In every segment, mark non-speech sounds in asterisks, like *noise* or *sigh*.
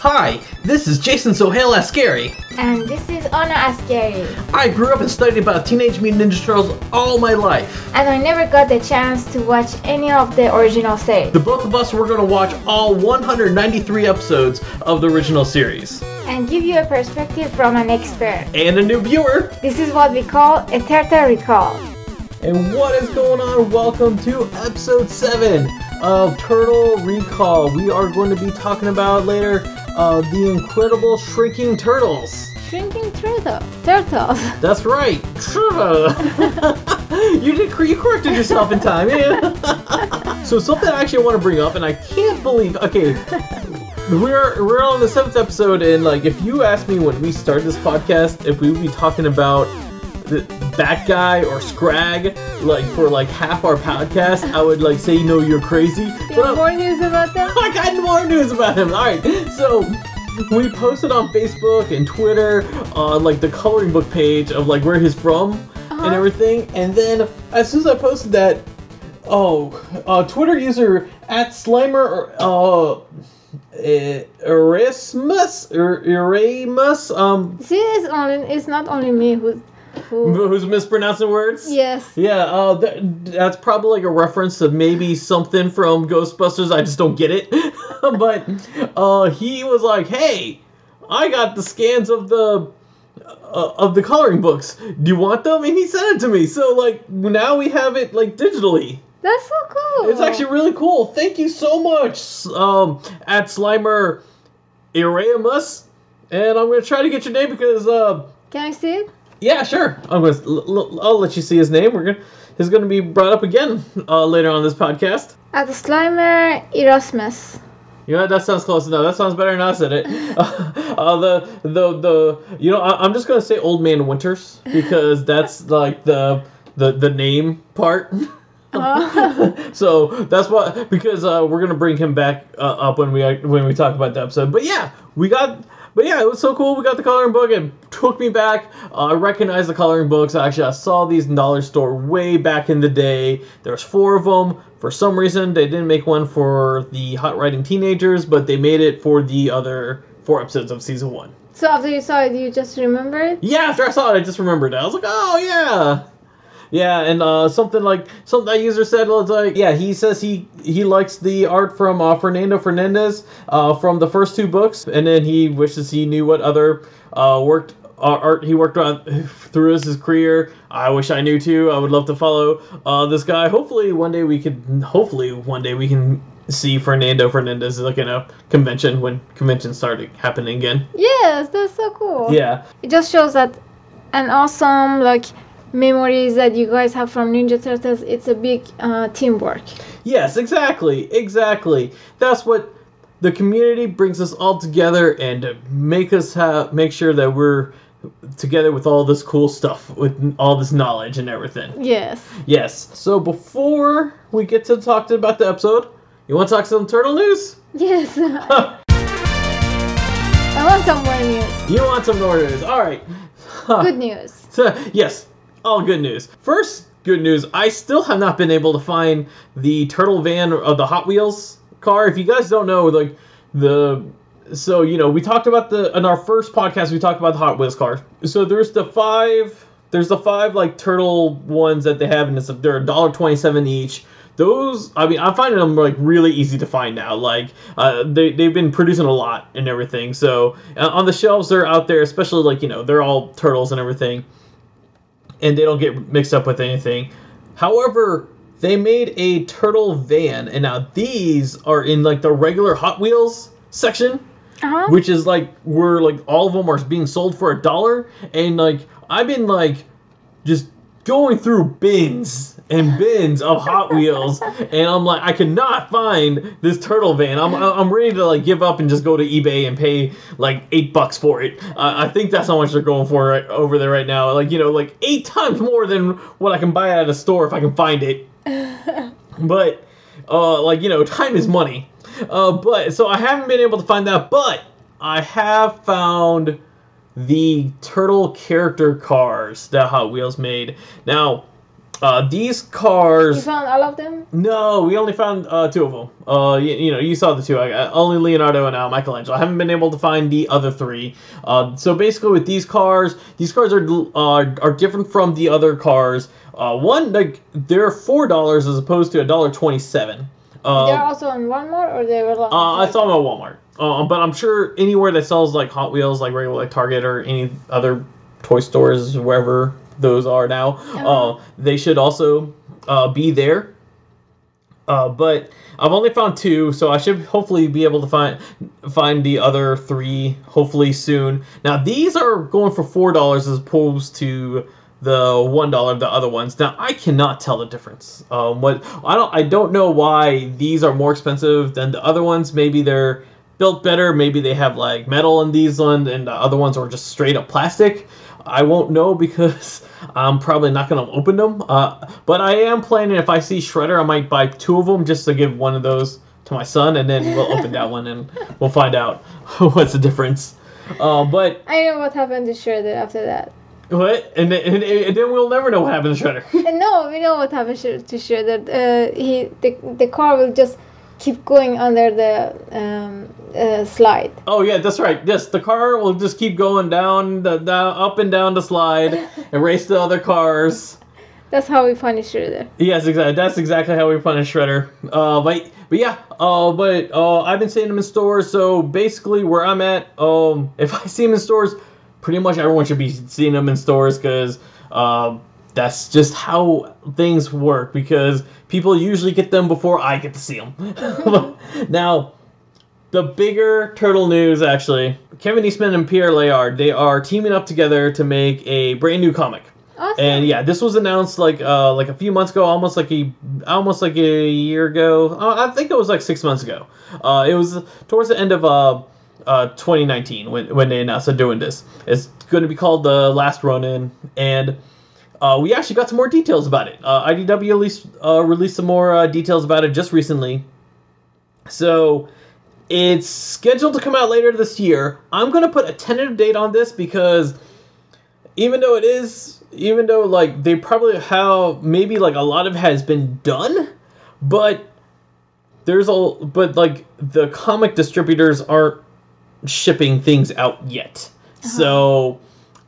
Hi, this is Jason Sohail Ascari. And this is Anna Ascari. I grew up and studied about Teenage Mutant Ninja Turtles all my life. And I never got the chance to watch any of the original series. The both of us were going to watch all 193 episodes of the original series. And give you a perspective from an expert. And a new viewer. This is what we call a Turtle Recall. And what is going on? Welcome to episode 7 of Turtle Recall. We are going to be talking about later uh, the incredible shrinking turtles. Shrinking turtle. Turtles. *laughs* That's right. *laughs* you did you corrected yourself in time. Yeah. so something I actually want to bring up, and I can't believe. Okay, we're we're on the seventh episode, and like if you asked me when we started this podcast if we would be talking about the that guy or Scrag like for like half our podcast, I would like say no, you're crazy. You but more news about them? *laughs* I got more news about him. All right, so we posted on Facebook and Twitter on like the coloring book page of like where he's from uh-huh. and everything, and then as soon as I posted that, oh, uh, Twitter user at Slimer uh Erasmus or Eramus um. See, it's only it's not only me who's who, who's mispronouncing words? Yes. Yeah, uh, that's probably like a reference to maybe something from Ghostbusters. I just don't get it. *laughs* but uh, he was like, "Hey, I got the scans of the uh, of the coloring books. Do you want them?" And he sent it to me. So like now we have it like digitally. That's so cool. It's actually really cool. Thank you so much, um, at Slimer Eramus. And I'm gonna try to get your name because uh. Can I see it? Yeah, sure. I'm gonna. L- I'll let you see his name. We're gonna. He's gonna be brought up again uh, later on this podcast. At the Slimer Erasmus. Yeah, that sounds close enough. That sounds better than I said it. *laughs* Uh, the the the you know I, am just gonna say Old Man Winters because that's like the the the name part. Uh. *laughs* so that's why because uh, we're gonna bring him back uh, up when we when we talk about the episode. But yeah, we got but yeah, it was so cool. We got the coloring book. It took me back. Uh, I recognized the coloring books. Actually, I saw these in dollar store way back in the day. There's four of them. For some reason, they didn't make one for the Hot Rodding Teenagers, but they made it for the other four episodes of season one. So after you saw it, you just remembered? Yeah, after I saw it, I just remembered it. I was like, oh yeah. Yeah, and uh, something like something that user said was like, yeah, he says he he likes the art from uh, Fernando Fernandez uh, from the first two books, and then he wishes he knew what other uh, worked uh, art he worked on *laughs* through his career. I wish I knew too. I would love to follow uh, this guy. Hopefully one day we could. Hopefully one day we can see Fernando Fernandez like in a convention when conventions start happening again. Yes, that's so cool. Yeah. It just shows that an awesome like memories that you guys have from Ninja Turtles, it's a big uh, teamwork. Yes, exactly, exactly. That's what the community brings us all together and make us have make sure that we're together with all this cool stuff with all this knowledge and everything. Yes. Yes. So before we get to talk to about the episode, you want to talk some turtle news? Yes. *laughs* I want some more news. You want some more news? All right. *laughs* Good news. yes all good news. First good news, I still have not been able to find the turtle van of the Hot Wheels car. If you guys don't know, like the so you know we talked about the in our first podcast we talked about the Hot Wheels car. So there's the five there's the five like turtle ones that they have and it's they're a dollar twenty seven each. Those I mean I'm finding them like really easy to find now. Like uh, they they've been producing a lot and everything. So uh, on the shelves they're out there, especially like you know they're all turtles and everything and they don't get mixed up with anything. However, they made a turtle van, and now these are in like the regular Hot Wheels section, uh-huh. which is like where like all of them are being sold for a dollar, and like I've been like just going through bins and bins of Hot Wheels, and I'm like, I cannot find this turtle van. I'm I'm ready to like give up and just go to eBay and pay like eight bucks for it. Uh, I think that's how much they're going for right over there right now. Like you know, like eight times more than what I can buy at a store if I can find it. *laughs* but uh, like you know, time is money. Uh, but so I haven't been able to find that, but I have found the turtle character cars that Hot Wheels made. Now, uh, these cars. You found all of them? No, we only found uh, two of them. Uh, you, you know, you saw the two. I, uh, only Leonardo and uh, Michelangelo. I haven't been able to find the other three. Uh, so basically, with these cars, these cars are uh, are different from the other cars. Uh, one, like they're four dollars as opposed to a dollar twenty seven. Uh, They're also on Walmart or they were like uh, I saw them at Walmart. Uh, but I'm sure anywhere that sells like Hot Wheels, like regular like Target or any other toy stores, wherever those are now, Uh-huh. uh, they should also uh, be there. Uh, but I've only found two, so I should hopefully be able to find find the other three hopefully soon. Now these are going for four dollars as opposed to the one dollar the other ones. Now I cannot tell the difference. Um, what I don't I don't know why these are more expensive than the other ones. Maybe they're built better. Maybe they have like metal in these ones, and the other ones are just straight up plastic. I won't know because *laughs* I'm probably not going to open them. Uh, but I am planning if I see Shredder, I might buy two of them just to give one of those to my son, and then we'll open that one and we'll find out *laughs* what's the difference. Uh, but I know what happened to Shredder after that. what? And, then- and, and then we'll never know what happened to Shredder. And *laughs* no, we know what happened to to Shredder. Uh, he the, the car will just keep going under the um, uh, slide. Oh yeah, that's right. Yes, the car will just keep going down, the, down, up and down the slide, *laughs* and race the other cars. That's how we punish Shredder. Yes, exactly. That's exactly how we punish Shredder. Uh, but but yeah. Uh, but uh, I've been seeing them in stores. So basically, where I'm at, um, if I see them in stores, pretty much everyone should be seeing them in stores because um, that's just how things work. Because people usually get them before I get to see them. *laughs* now. The bigger turtle news, actually, Kevin Eastman and Peter Laird, they are teaming up together to make a brand new comic. Awesome. And yeah, this was announced like uh like a few months ago, almost like a almost like a year ago. Uh, I think it was like six months ago. Uh, it was towards the end of uh, uh 2019 when when they announced they're doing this. It's going to be called the Last Ronin, and uh, we actually got some more details about it. Uh, IDW released uh, released some more uh, details about it just recently. So it's scheduled to come out later this year. I'm gonna put a tentative date on this because even though it is, even though like they probably have maybe like a lot of has been done, but there's a but like the comic distributors aren't shipping things out yet. So,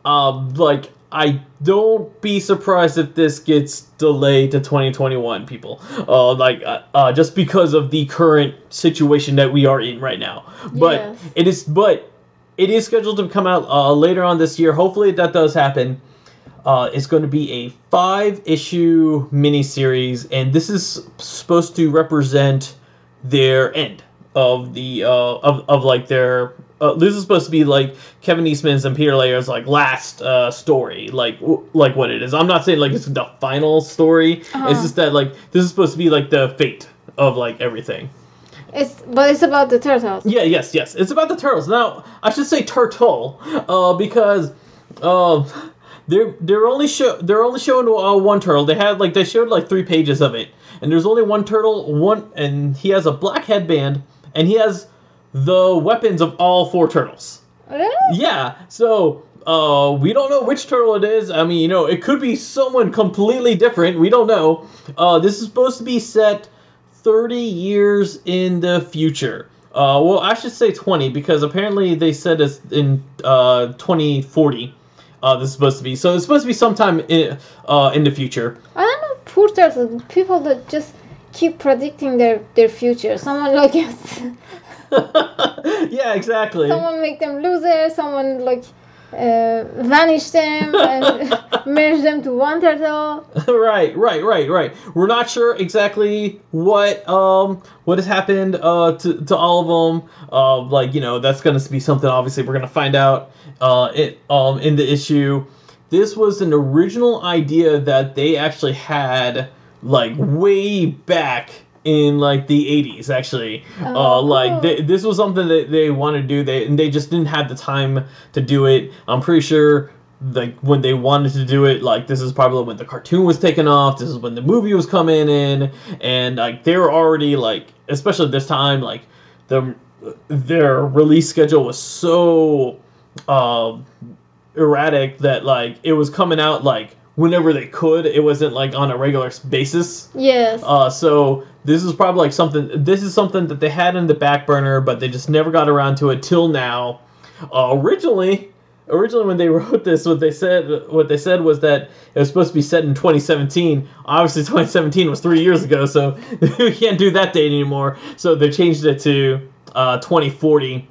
um, like I don't be surprised if this gets delayed to 2021. People, uh, like uh, uh, just because of the current situation that we are in right now. But Yes. it is, but it is scheduled to come out uh, later on this year. Hopefully that does happen. Uh, it's going to be a five issue miniseries, and this is supposed to represent their end of the uh, of, of like their. Uh, this is supposed to be like Kevin Eastman's and Peter Laird's like last uh, story, like w- like what it is. I'm not saying like it's the final story. It's Uh-huh. just that like this is supposed to be like the fate of like everything. It's but it's about the turtles. Yeah, yes, yes. It's about the turtles. Now, I should say turtle, uh, because uh, they're they're only show they're only showing uh, one turtle. They had like they showed like three pages of it, and there's only one turtle. One, and he has a black headband, and he has the weapons of all four turtles. Really? Yeah, so uh, we don't know which turtle it is. I mean, you know, it could be someone completely different. We don't know. Uh, this is supposed to be set 30 years in the future. Uh, well, I should say 20 because apparently they said it's in uh, 2040. Uh, this is supposed to be so. It's supposed to be sometime in uh, in the future. I don't know. Poor turtles. People that just keep predicting their their future. Someone like *laughs* *laughs* yeah, exactly. someone make them losers. Someone like uh, vanish them *laughs* and merge them to one turtle. *laughs* right, right, right, right. We're not sure exactly what um what has happened uh to, to all of them. Uh, like you know that's gonna be something obviously we're gonna find out uh it um in the issue. This was an original idea that they actually had like way back in like the 80s actually. Uh Oh, like cool. they, this was something that they wanted to do. They and they just didn't have the time to do it. I'm pretty sure like when they wanted to do it like this is probably when the cartoon was taken off. This is when the movie was coming in. And like they were already like especially this time like the their release schedule was so um erratic that like it was coming out like whenever they could. It wasn't like on a regular basis. Yes. Uh, so this is probably like something. This is something that they had in the back burner, but they just never got around to it till now. Uh, originally, originally when they *laughs* wrote this, what they said, what they said was that it was supposed to be set in 2017. Obviously, *laughs* 2017 was three years ago, so *laughs* we can't do that date anymore. So they changed it to uh, 2040.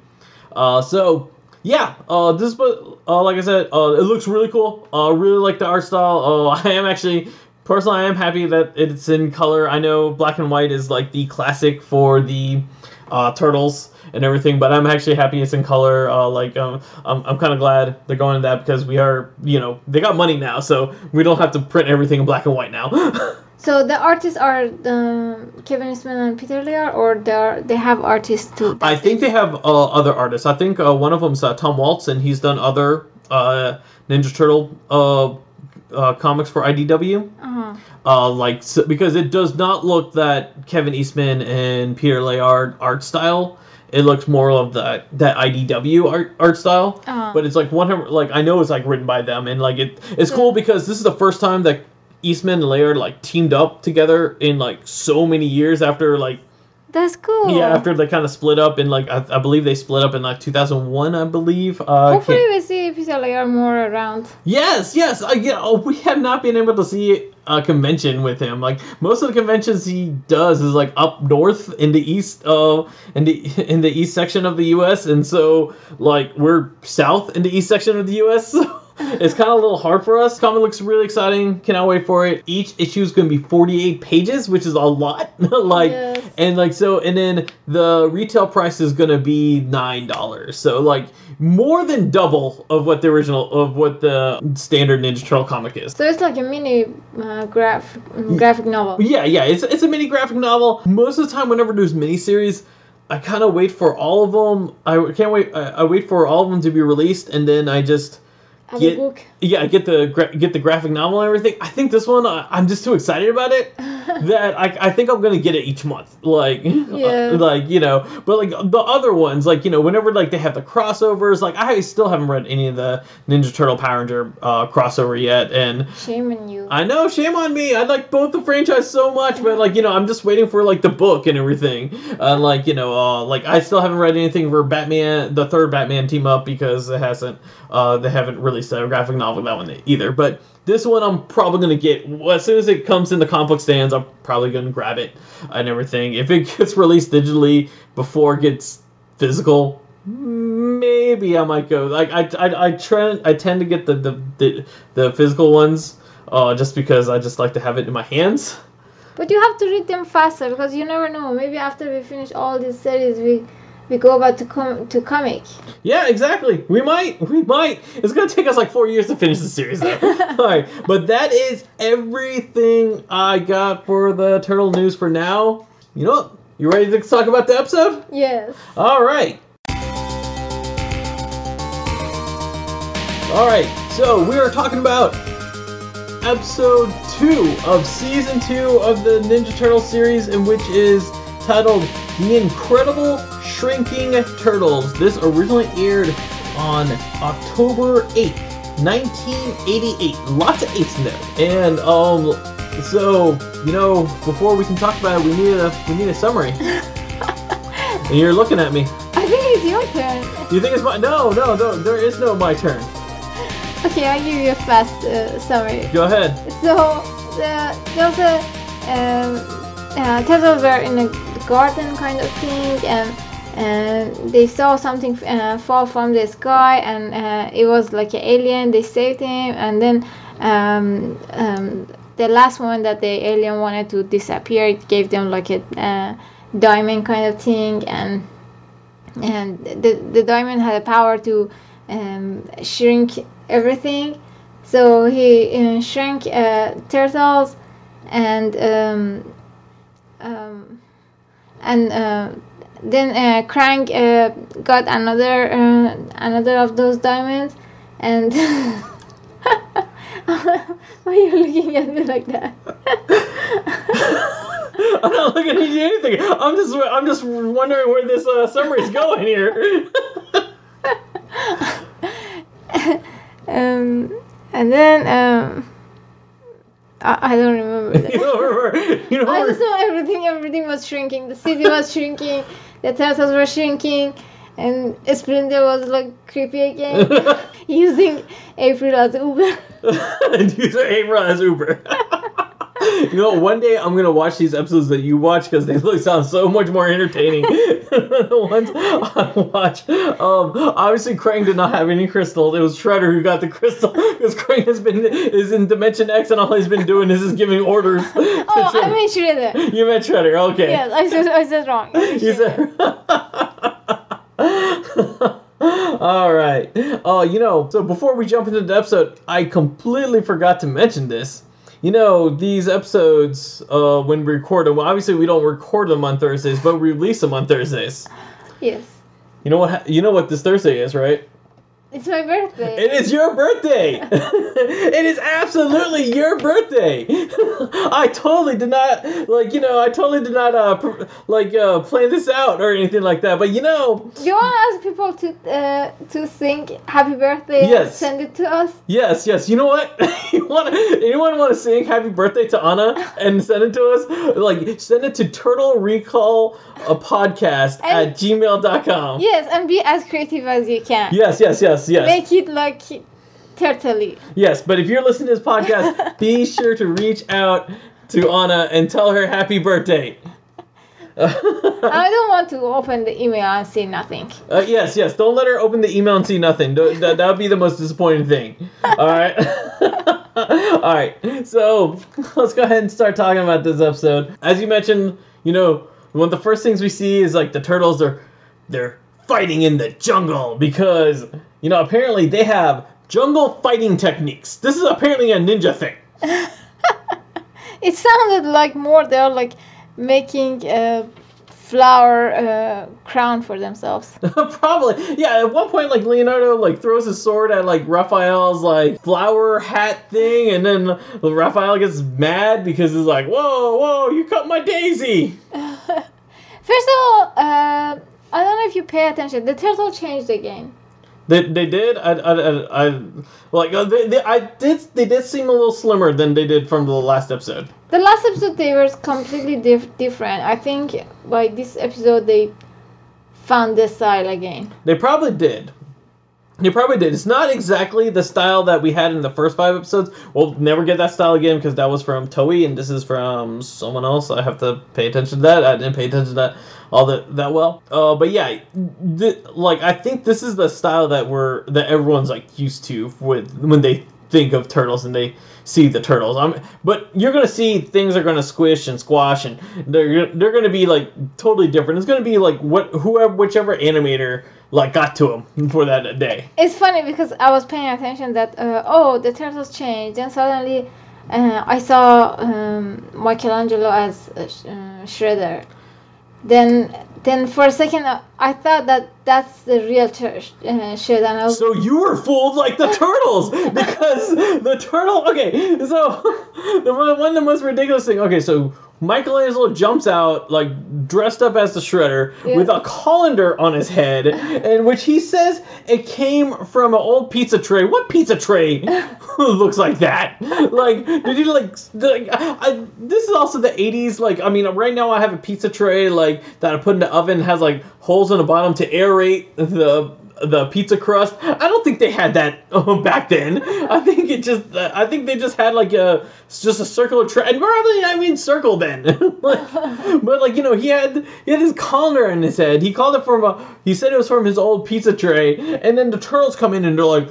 Uh, so yeah, uh, this but uh, like I said, uh, it looks really cool. Uh, really like the art style. Uh, *laughs* I am actually personally I am happy that it's in color. I know black and white is like the classic for the uh, turtles and everything, but I'm actually happy it's in color. Uh, like um, I'm, I'm kind of glad they're going to that because we are you know they got money now, so we don't have to print everything in black and white now. *laughs* So the artists are um, Kevin Eastman and Peter Laird, or they are, they have artists too. I think they have uh, other artists. I think uh, one of them's uh, Tom Waltz, and he's done other uh, Ninja Turtle uh, uh, comics for IDW. Uh-huh. Uh, like so, because it does not look that Kevin Eastman and Peter Laird art style. It looks more of that that IDW art art style. Uh-huh. But it's like one. Like I know it's like written by them, and like it it's cool because this is the first time that Eastman and Laird like teamed up together in like so many years after like That's cool. yeah, after they kind of split up in like I, I believe they split up in like 2001, I believe. Uh, Hopefully we see Peter Laird more around. yes, yes. Uh, yeah, oh, we have not been able to see a convention with him. Like most of the conventions he does is like up north in the east, uh, in the in the east section of the U.S. And so like we're south in the east section of the U.S. *laughs* So *laughs* it's kind of a little hard for us. Comic looks really exciting. Cannot wait for it. Each issue is going to be 48 pages, which is a lot. *laughs* like Yes. and like so and then the retail price is gonna be nine dollars so like more than double of what the original of what the standard ninja turtle comic is So it's like a mini uh, graph graphic novel. yeah yeah it's, it's a mini graphic novel most of the time whenever there's miniseries i kind of wait for all of them i can't wait I, I wait for all of them to be released and then i just get- book. yeah get the gra- get the graphic novel and everything i think this one I, i'm just too excited about it *laughs* that I, I think I'm gonna get it each month, like, *laughs* Yeah. like you know, but like the other ones, like you know, whenever like they have the crossovers, like I still haven't read any of the Ninja Turtle Power Ranger uh, crossover yet, and Shame on you. I know, shame on me. I like both the franchise so much, but like you know, I'm just waiting for like the book and everything. Uh, like you know, uh, like I still haven't read anything for Batman, the third Batman team up because it hasn't. Uh, they haven't released a graphic novel that one either. But this one, I'm probably gonna get as soon as it comes in the comic book stands. I'm probably gonna grab it and everything. If it gets released digitally before it gets physical, maybe I might go. Like I, I, I trend, I tend to get the the the, the physical ones, uh, just because I just like to have it in my hands. But you have to read them faster because you never know. Maybe after we finish all these series, we we go back to com- to comic. Yeah, exactly. We might, we might. It's gonna take us like four years to finish the series, though. *laughs* All right, but that is everything I got for the turtle news for now. You know what? You ready to talk about the episode? Yes. All right. All right. So we are talking about episode two of season two of the Ninja Turtle series, in which is titled "The Incredible Shrinking Turtles." This originally aired on October eighth, nineteen eighty-eight. Lots of eights in there, and um. So you know, before we can talk about it, we need a we need a summary. *laughs* and you're looking at me. I think it's your turn. You think it's my no, no, no. There is no my turn. Okay, I'll give you a fast uh, summary. Go ahead. So the, there was a um, uh, turtles were in a garden kind of thing, and they saw something uh, fall from the sky, and uh, it was like an alien. They saved him, and then um, um, the last one that the alien wanted to disappear, it gave them like a uh, diamond kind of thing, and and the the diamond had a power to um, shrink everything. So he uh, shrank uh, turtles and um, um, and uh, then uh, Krang uh, got another uh, another of those diamonds and *laughs* why are you looking at me like that? *laughs* I'm not looking at you anything. I'm just I'm just wondering where this uh, summary is going here. *laughs* um, and then um, I, I don't remember. you don't remember? You don't I remember? just know everything. Everything was shrinking. The city was shrinking. The turtles were shrinking, and Splinter was like creepy again, *laughs* using April as Uber. *laughs* and use April as Uber. *laughs* you know, one day I'm gonna watch these episodes that you watch because they look sound so much more entertaining *laughs* than the ones I watch. Um, obviously, Krang did not have any crystals. It was Shredder who got the crystal because Krang has been is in Dimension X and all he's been doing is just giving orders. *laughs* to Oh, Shredder. I mean Shredder. you meant Shredder. Okay. Yeah, I said I said wrong. *laughs* You said. All right. Oh, you know, so before we jump into the episode, I completely forgot to mention this. You know, these episodes, uh, when we record them, well, obviously we don't record them on Thursdays, but we release them on Thursdays. Yes, You know what? You know what this Thursday is, right? It's my birthday. It is your birthday. *laughs* it is absolutely your birthday. *laughs* I totally did not like you know I totally did not uh pr- like uh plan this out or anything like that. But you know, Do you want to ask people to uh, to sing happy birthday and Yes. send it to us? yes, yes. You know what? *laughs* you want anyone want to sing happy birthday to Anna and send it to us? Like send it to Turtle Recall a podcast And- at gmail.com. Yes, and be as creative as you can. Yes, yes, yes, yes. Make it like turtley. Yes, but if you're listening to this podcast, *laughs* be sure to reach out to Anna and tell her happy birthday. I *laughs* don't want to open the email and see nothing. Uh, yes, yes. Don't let her open the email and see nothing. Th- That that would be the most disappointing thing. All right. *laughs* All right. So let's go ahead and start talking about this episode. As you mentioned, you know, one of the first things we see is like the turtles are they're fighting in the jungle because you know apparently they have jungle fighting techniques. This is apparently a ninja thing. *laughs* It sounded like more they're like making a flower uh, crown for themselves. *laughs* Probably, yeah. At one point, like Leonardo like throws his sword at like Raphael's like flower hat thing, and then Raphael gets mad because he's like, "Whoa, whoa, you cut my daisy!" *laughs* First of all, uh, I don't know if you pay attention. The turtle changed again. They, they did. I, I, I, I like uh, they, they, I did. They did seem a little slimmer than they did from the last episode. The last episode they were completely dif- different. I think by this episode they found the style again. They probably did. They probably did. It's not exactly the style that we had in the first five episodes. We'll never get that style again because that was from Toei and this is from someone else. I have to pay attention to that. I didn't pay attention to that all that that well. Uh, but yeah, th- like I think this is the style that we're that everyone's like used to with when they think of turtles and they see the turtles. I'm, but you're gonna see things are gonna squish and squash and they're they're gonna be like totally different. It's gonna be like what whoever whichever animator like got to them for that day. It's funny because I was paying attention that uh, oh the turtles changed, and suddenly uh, I saw um, Michelangelo as uh, Shredder. Then then for a second uh, I thought that that's the real tur- uh, Shredder. And I was, So you were fooled like the turtles *laughs* because the turtle. Okay, so *laughs* the one one of the most ridiculous thing. Okay, so Michelangelo jumps out like dressed up as the Shredder Yeah. with a colander on his head, in which he says it came from an old pizza tray. What pizza tray *laughs* looks like that? Like, did you like? like I, this is also the '80s. Like, I mean, right now I have a pizza tray like that I put in the oven has like holes in the bottom to aerate the the pizza crust. I don't think they had that *laughs* uh, back then. I think it just uh, I think they just had like a just a circular tray. And probably I mean circle then. *laughs* like, *laughs* but like you know he had he had his colander in his head. He called it from a he said it was from his old pizza tray. And then the turtles come in and they're like.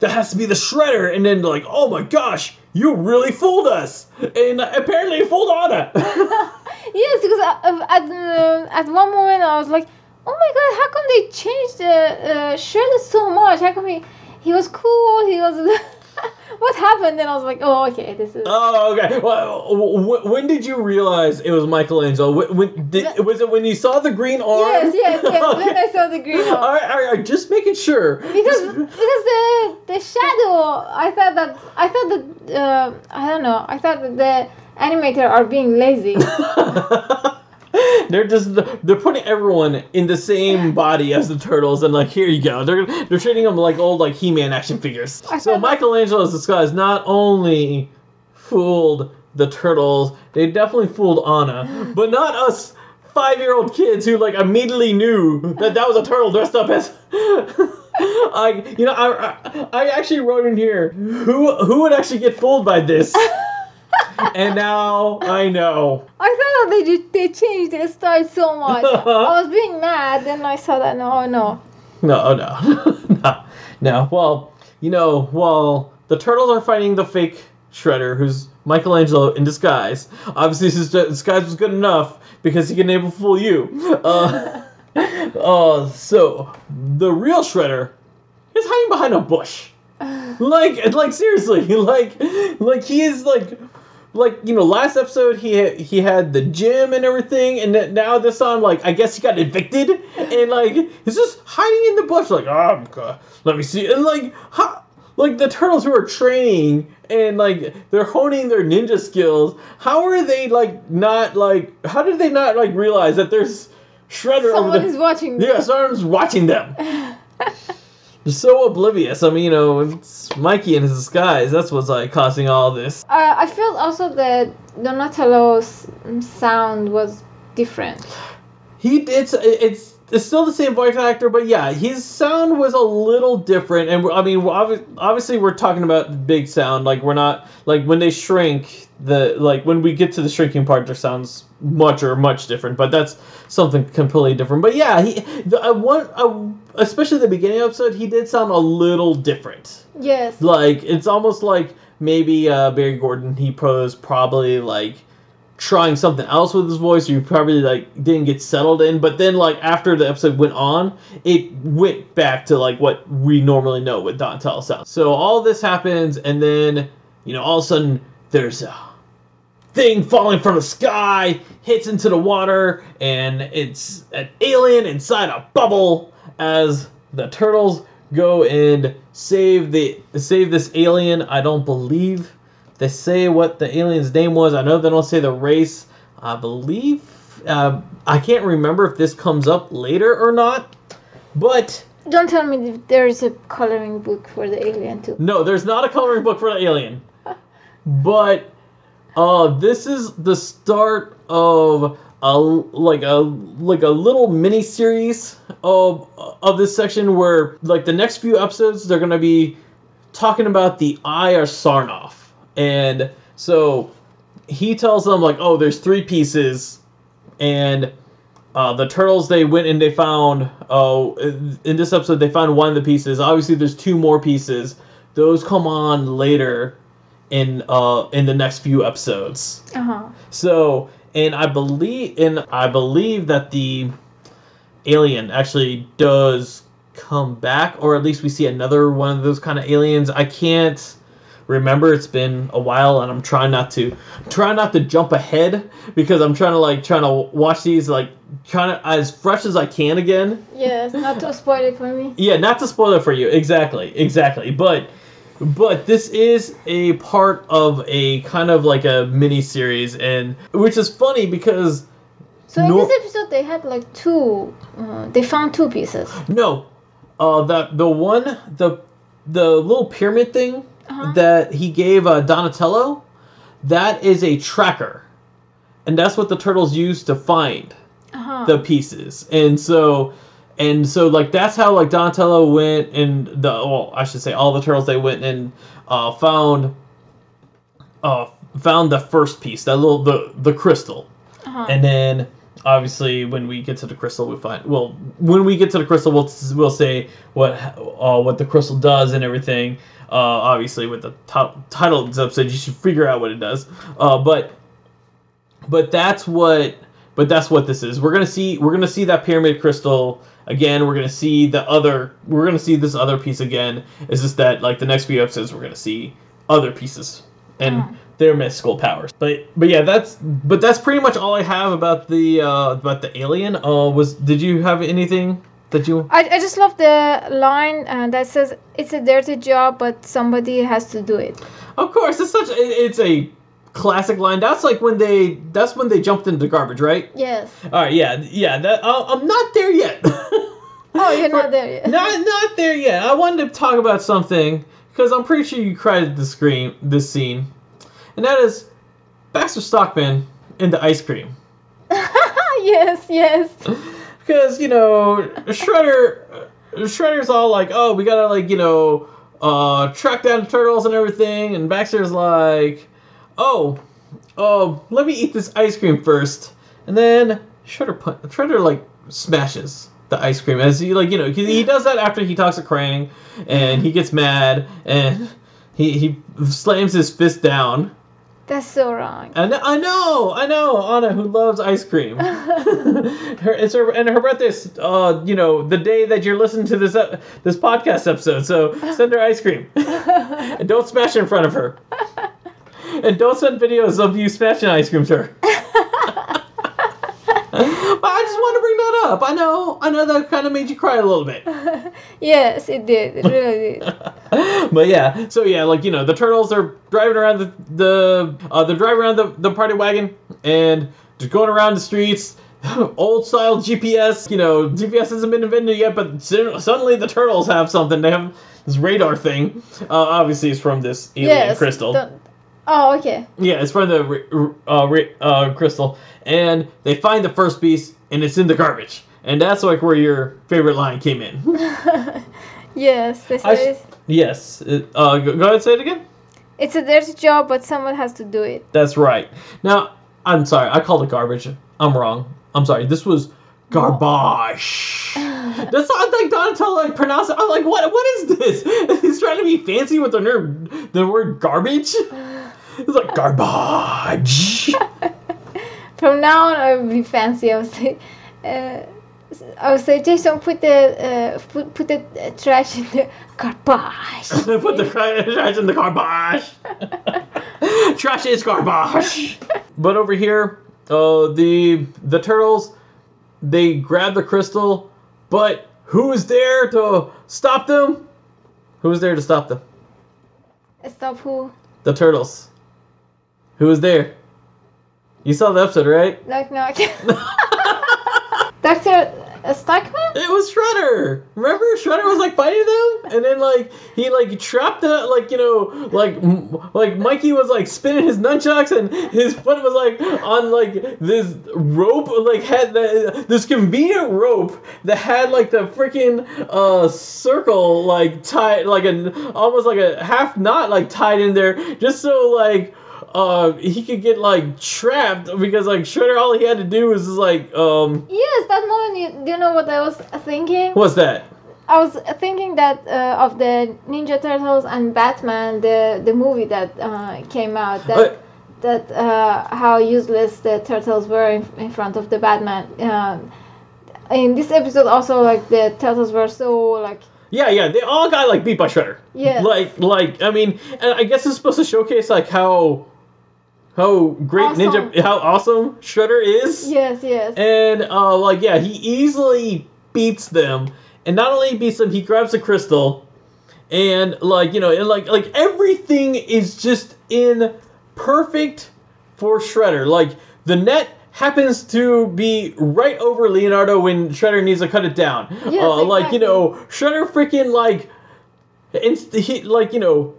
That has to be the shredder, and then they're like, "Oh my gosh, you really fooled us!" And apparently, you fooled Anna. yes, because uh, at uh, at one moment I was like, oh my god, how come they changed the uh, Shredder so much? How come he he was cool? He was. *laughs* what happened? Then I was like, oh okay, this is. Oh, okay. Well, when did you realize it was Michelangelo? When, when did, was it when you saw the green arm? Yes, yes, yes. *laughs* When I saw the green arm. one. right, all right, just making sure. Because because the the shadow, I thought that I thought that uh, I don't know. I thought that the animator are being lazy. *laughs* *laughs* they're just they're putting everyone in the same body as the turtles, and like here you go. They're they're treating them like old like He-Man action figures. So Michelangelo's disguise not only fooled the turtles. They definitely fooled Anna, but not us five-year-old kids who like immediately knew that that was a turtle dressed up as. *laughs* I, you know, I, I, I actually wrote in here who who would actually get fooled by this, *laughs* and now I know. I thought that they did, they changed their style so much. *laughs* I was being mad, then I saw that. No, no. No, no, *laughs* no, no. Well, you know, while the turtles are fighting the fake Shredder, who's Michelangelo in disguise. Obviously, his disguise was good enough because he can able to fool you. Uh, *laughs* uh, so the real Shredder is hiding behind a bush. *sighs* Like, like seriously, like, like he is like, like you know, last episode he had, he had the gym and everything, and now this time, like, I guess he got evicted, and like he's just hiding in the bush, like, oh, God, let me see, and like, how, like the turtles who are training and like they're honing their ninja skills. How are they like not like? How did they not like realize that there's Shredder over Someone there? is watching. Yeah, someone's watching them. *laughs* So oblivious. I mean, you know, it's Mikey in his disguise. That's what's like causing all this. Uh, I felt also that Donatello's sound was different. He it's it's it's still the same voice actor, but yeah, his sound was a little different. And I mean, obvi- obviously, we're talking about big sound. Like we're not like when they shrink the like when we get to the shrinking part, their sounds much or much different. But that's something completely different. But yeah, he the I want uh, especially the beginning episode, he did sound a little different. Yes. Like it's almost like maybe uh, Barry Gordon he was probably like trying something else with his voice or you probably like didn't get settled in but then like after the episode went on it went back to like what we normally know with Donatello sounds so all this happens and then you know all of a sudden there's a thing falling from the sky hits into the water and it's an alien inside a bubble as the turtles go and save the save this alien i don't believe they say what the alien's name was. I know they don't say the race. I believe. Uh, I can't remember if this comes up later or not. But Don't tell me there is a coloring book for the alien too. no, there's not a coloring book for the alien. But uh, this is the start of a like a like a little mini series of of this section where like the next few episodes they're gonna be talking about the Eye of Sarnoff. And so he tells them like, oh, there's three pieces, and uh, the turtles they went and they found. Oh, in this episode they found one of the pieces. Obviously, there's two more pieces. Those come on later in uh in the next few episodes. Uh huh. So, and I believe, and I believe that the alien actually does come back, or at least we see another one of those kind of aliens. I can't remember; it's been a while, and I'm trying not to try not to jump ahead because I'm trying to like trying to watch these like trying to as fresh as I can again. Yes, not to spoil it for me. Yeah, not to spoil it for you. Exactly, exactly. But but this is a part of a kind of like a mini series, and which is funny because So in No- this episode, they had like two. Uh, they found two pieces. no, uh, the the one the the little pyramid thing Uh-huh. that he gave uh, Donatello, that is a tracker, and that's what the turtles use to find Uh-huh. the pieces, and so. And so, like that's how like Donatello went and the well, I should say all the turtles they went and uh, found uh, found the first piece, that little the the crystal, uh-huh. and then obviously when we get to the crystal, we find well when we get to the crystal, we'll we'll say what uh, what the crystal does and everything. Uh, obviously, with the top, title of this episode, you should figure out what it does. Uh, but but that's what but that's what this is. We're gonna see we're gonna see that pyramid crystal again. We're gonna see the other we're gonna see this other piece again. It's just that like the next few episodes we're gonna see other pieces and Oh. their mystical powers. But but yeah, that's but that's pretty much all I have about the uh about the alien. Uh was did you have anything that you I, I just love the line uh, that says it's a dirty job, but somebody has to do it. Of course, it's such it- it's a classic line. That's like when they that's when they jumped into garbage, right? Yes. All right, yeah, yeah. That uh, I'm not there yet. *laughs* Oh, you're not there yet. not not there yet. I wanted to talk about something because I'm pretty sure you cried at the screen this scene, and that is Baxter Stockman into ice cream. *laughs* yes, yes. because you know Shredder, Shredder's all like, oh, we gotta like you know uh, track down the turtles and everything, and Baxter's like, oh, oh, let me eat this ice cream first, and then Shredder pun- Shredder like smashes the ice cream as he like you know he, he *laughs* does that after he talks to Krang, and he gets mad and he he slams his fist down. That's so wrong. And I know, I know, Anna, who loves ice cream. *laughs* her, it's her, and her birthday's, uh, you know, the day that you're listening to this ep- this podcast episode. So send her ice cream, *laughs* and don't smash it in front of her, *laughs* and don't send videos of you smashing ice cream sir. *laughs* but I just want to bring that up. I know, I know that kind of made you cry a little bit. *laughs* yes, it did. It really did. but yeah, so yeah, like you know, the turtles are driving around the the uh, they're driving around the, the party wagon and just going around the streets. Old style GPS, you know, GPS hasn't been invented yet, but soon, suddenly the turtles have something. They have this radar thing. Uh, obviously, it's from this alien yes. crystal. the- oh, okay. Yeah, it's from the uh, uh, crystal, and they find the first piece, and it's in the garbage, and that's like where your favorite line came in. *laughs* yes, this I is. yes, uh, go, go ahead, and say it again. It's a dirty job, but someone has to do it. That's right. Now, I'm sorry, I called it garbage. I'm wrong. I'm sorry. This was garbage. *laughs* That's not like Donatello like pronounce it. I'm like, what? What is this? *laughs* He's trying to be fancy with the ner- the word garbage. It's like garbage. *laughs* From now on, I will be fancy. I will say, uh, I will say, Jason, put the uh, put put the uh, trash in the garbage. *laughs* Put the trash in the garbage. *laughs* trash is garbage. But over here, uh, the the turtles, they grab the crystal, but who is there to stop them? Who is there to stop them? Stop who? The turtles. Who was there? You saw the episode, right? Knock knock. Doctor Stockman? It was Shredder. Remember, Shredder was like fighting them, and then like he like trapped the like you know like m- like Mikey was like spinning his nunchucks, and his foot was like on like this rope, like had the, this convenient rope that had like the freaking uh circle like tied like an almost like a half knot like tied in there, just so like uh he could get like trapped because like Shredder all he had to do was just like um Yes, that moment. You, do you know what I was thinking? what's that? I was thinking that uh, of the Ninja Turtles and Batman, the the movie that uh, came out. That Uh, that uh, how useless the turtles were in, in front of the Batman. Um, in this episode, also like the turtles were so like Yeah, yeah, they all got like beat by Shredder. Yeah. Like, like I mean, and I guess it's supposed to showcase like how how great Awesome. Ninja, how awesome Shredder is. yes, yes, And uh, like, yeah, he easily beats them, and not only beats them, he grabs a crystal, and like you know, and like like everything is just in perfect for Shredder. Like the net happens to be right over Leonardo when Shredder needs to cut it down. Yes, uh, Like you know, Shredder freaking like, inst- he, like you know,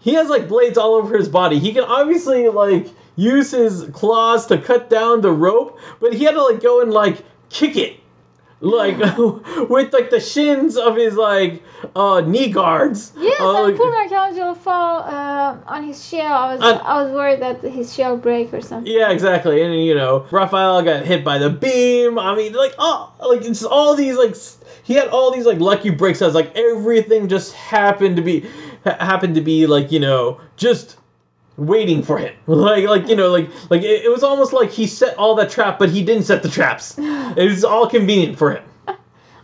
he has like blades all over his body. He can obviously like use his claws to cut down the rope, but he had to like go and like kick it. Like *gasps* *laughs* with like the shins of his like uh knee guards. yes. Uh, like- poor Michelangelo fall uh, on his shell. I was I was worried that his shell break or something. Yeah, exactly. And you know, Raphael got hit by the beam. I mean, like, oh, like it's all these like he had all these like lucky breaks. I was like everything just happened to be ha- happened to be like you know just waiting for him. *laughs* Like like you know like like it, it was almost like he set all that trap, but he didn't set the traps. It was all convenient for him.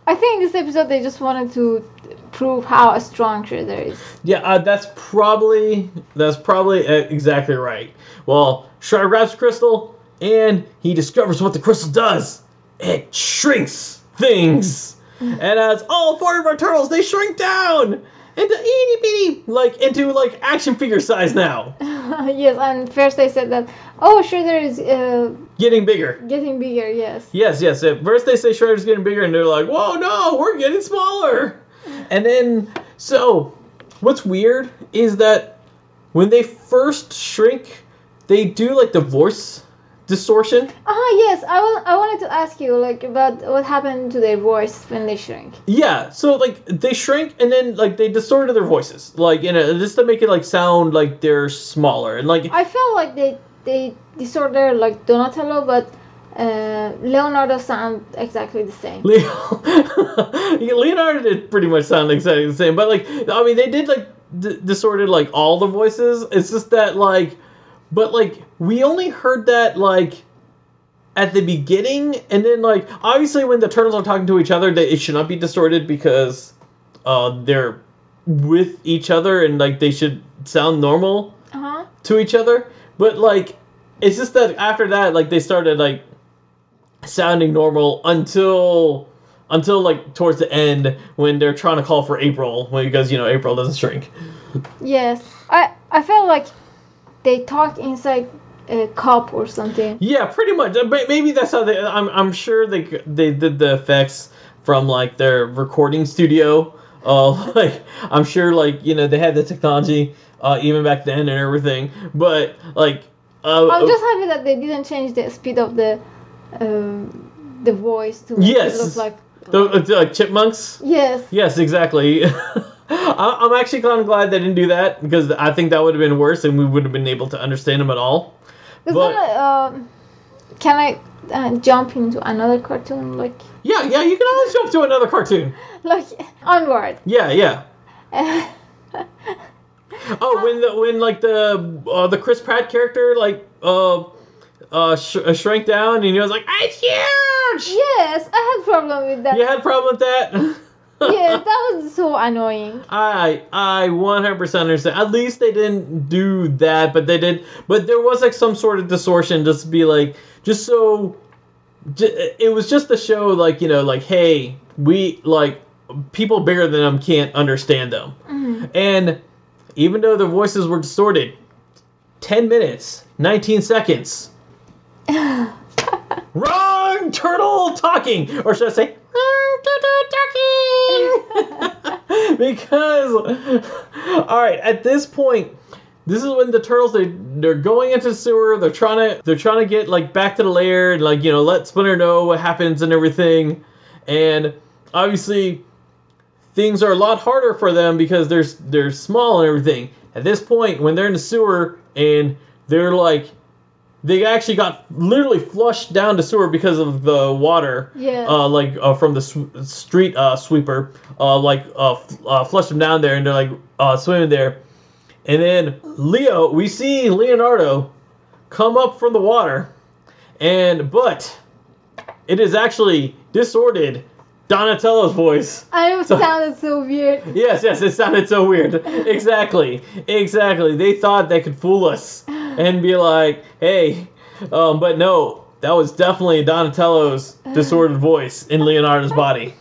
I think in this episode they just wanted to prove how strong Shredder is. Yeah, uh, that's probably that's probably uh, exactly right. Well, Shredder grabs crystal and he discovers what the crystal does. It shrinks things, *laughs* and as all four of our turtles, they shrink down into itty bitty, like into like action figure size now, *laughs* yes, and first they said that oh Shredder is uh, getting bigger. getting bigger. Yes. Yes, yes. At first they say Shredder's getting bigger, and they're like, "Whoa, no, we're getting smaller." *laughs* And then, so what's weird is that when they first shrink, they do like the voice distortion. Ah yes, I wa- I wanted to ask you like about what happened to their voice when they shrink. Yeah, so like they shrink and then like they distorted their voices, like you know, just to make it like sound like they're smaller and like I felt like they they distorted like Donatello, but uh, Leonardo sound exactly the same. Leo, *laughs* Leonardo did pretty much sound exactly the same, but like I mean they did like d- distorted like all the voices. It's just that like, but like we only heard that like at the beginning, and then like obviously when the turtles are talking to each other, they, it should not be distorted because uh they're with each other and like they should sound normal Uh huh. to each other. But like, it's just that after that, like they started like sounding normal until until like towards the end when they're trying to call for April because you know April doesn't shrink. Yes, I I felt like they talk inside a cup or something. Yeah, pretty much. Uh, Maybe that's how they. I'm I'm sure they they did the effects from like their recording studio. Uh, *laughs* like I'm sure like you know they had the technology uh, even back then and everything. But like. Uh, I'm just happy that they didn't change the speed of the um, the voice to make Yes. it look like. the, the, like chipmunks. Yes. Yes, exactly. *laughs* *laughs* I- I'm actually kind of glad they didn't do that because I think that would have been worse and we would have been able to understand them at all. But, um, can I uh, jump into another cartoon like Yeah, yeah, you can always jump to another cartoon. *laughs* like onward? Yeah, yeah. *laughs* Oh, when the when like the uh, the Chris Pratt character like uh uh sh- uh, shrank down and he was like it's huge. yes, I had problem with that. You had a problem with that? Yes, that was so annoying. I I 100% understand. At least they didn't do that, but they did. But there was like some sort of distortion, just to be like, just so. j- It was just to show, like you know, like hey, we like people bigger than them can't understand them, Mhm. and even though their voices were distorted, ten minutes, nineteen seconds. *laughs* Wrong turtle talking, or should I say, *laughs* because, all right, at this point, this is when the turtles they they're going into the sewer. They're trying to they're trying to get like back to the lair and like you know let Splinter know what happens and everything, and obviously things are a lot harder for them because they're they're small and everything. At this point, when they're in the sewer and they're like, they actually got literally flushed down the sewer because of the water. Yes. Uh, like uh, from the sw- street uh, sweeper, uh, like uh, f- uh, flushed them down there, and they're like uh, swimming there. And then Leo, we see Leonardo come up from the water, and but it is actually disordered Donatello's voice. I know it sounded so weird. Yes, yes, it sounded so weird. *laughs* exactly, exactly. They thought they could fool us *laughs* and be like, "Hey," um, but no, that was definitely Donatello's disordered voice in Leonardo's body.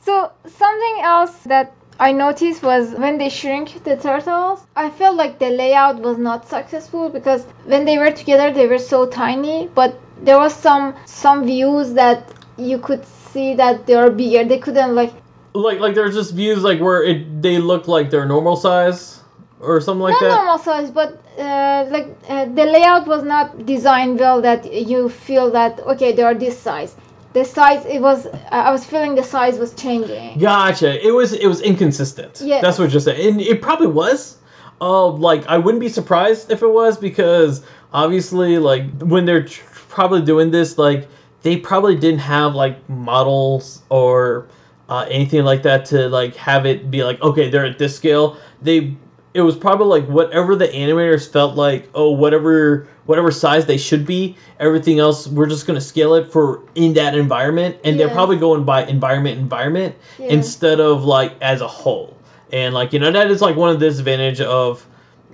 So something else that I noticed was when they shrink the turtles, I felt like the layout was not successful because when they were together they were so tiny, but there was some some views that you could see that they are bigger. They couldn't like Like, like there's just views like where it they look like they're normal size or something like not that. normal size, but uh, like uh, the layout was not designed well that you feel that okay they are this size. The size it was I was feeling the size was changing. Gotcha. It was it was inconsistent. Yeah, That's what you're saying. And it probably was. Uh, like I wouldn't be surprised if it was because obviously like when they're tr- probably doing this like they probably didn't have like models or uh, anything like that to like have it be like okay they're at this scale. They it was probably like whatever the animators felt like oh whatever whatever size they should be everything else we're just gonna scale it for in that environment and they're probably going by environment environment Yeah. instead of like as a whole and like you know that is like one of the disadvantage of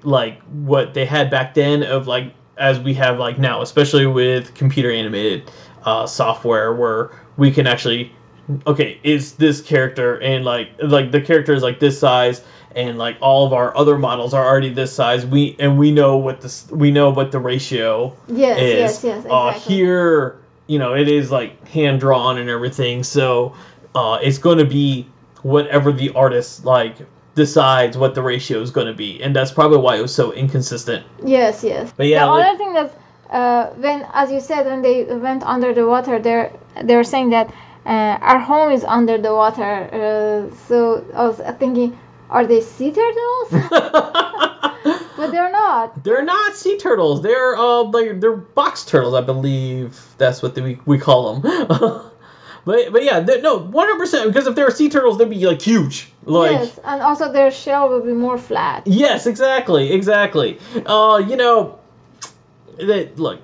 like what they had back then of like as we have like now especially with computer animated uh, software where we can actually okay is this character and like like the character is like this size and like all of our other models are already this size we and we know what this we know what the ratio Yes, is yes, yes, yes. exactly. uh, here you know it is like hand drawn and everything so uh, it's going to be whatever the artist like decides what the ratio is going to be, and that's probably why it was so inconsistent. Yes, yes. But yeah, the like- other thing that uh, when, as you said, when they went under the water, they're they're saying that uh, our home is under the water. Uh, so I was thinking, are they sea turtles? *laughs* but they're not. They're not sea turtles. They're uh like they're box turtles, I believe. That's what we we call them. *laughs* but but yeah, they- no, one hundred percent. Because if they were sea turtles, they'd be like huge. Like yes, and also their shell would be more flat. Yes, exactly, exactly. Uh, you know, they look.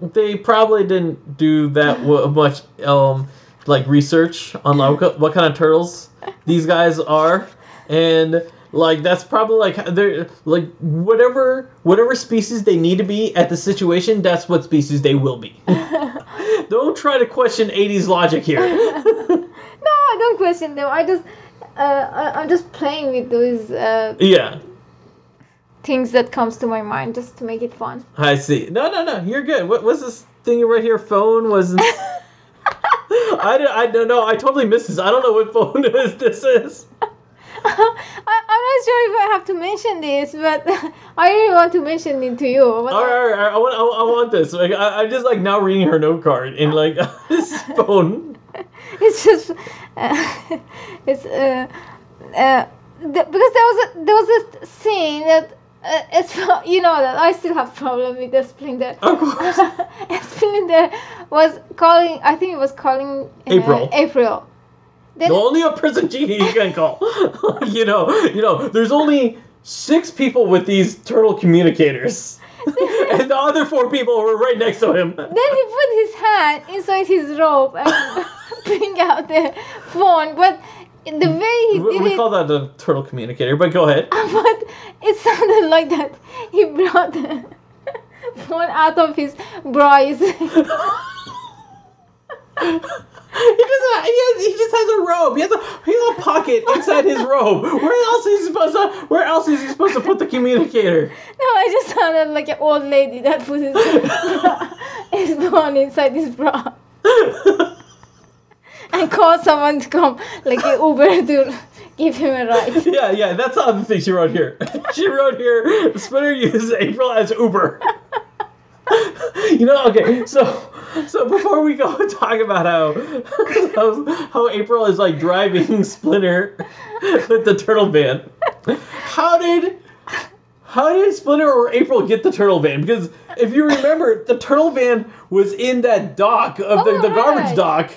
They probably didn't do that w- much, um, like research on like, what kind of turtles these guys are, and like that's probably like they're like whatever whatever species they need to be at the situation. That's what species they will be. *laughs* don't try to question '80s logic here. *laughs* No, I don't question them. I just uh, I, I'm just playing with those uh, yeah. things that comes to my mind just to make it fun. I see. No, no, no. You're good. What was this thing right here? Phone was. *laughs* I don't, I don't know. I totally missed this. I don't know what phone is this is. *laughs* I, I'm not sure if I have to mention this, but *laughs* I really want to mention it to you. All right, all right, all right. I want, I, I want this. Like, I, I'm just like now reading her note card in like *laughs* this phone. it's just uh, it's uh, uh, the, because there was a, there was a scene that uh, it's you know that I still have problem with the Splinter. Of course. Splinter was calling. I think it was calling uh, April. April. Then Only a prison genie you can call. *laughs* you know, you know. There's only six people with these turtle communicators, *laughs* and the other four people were right next to him. then he put his hand inside his robe and *laughs* bring out the phone, but the way he We, did we it. call that the turtle communicator, but go ahead. but it sounded like that he brought the phone out of his bra. He just, he, has, he just has a robe. He has a he has a pocket inside his robe. Where else is he supposed to? Where else is he supposed to put the communicator? no, I just sounded like an old lady that put his, *laughs* his phone inside his bra *laughs* and called someone to come, like an Uber, to give him a ride. *laughs* yeah, yeah. That's the other thing she wrote here. she wrote here. Spinner uses April as Uber. *laughs* you know, okay. So, so before we go and *laughs* talk about how how, how April is like driving *laughs* Splinter with the turtle van, how did how did Splinter or April get the turtle van? Because if you remember, the turtle van was in that dock of the, Oh, the garbage right. dock.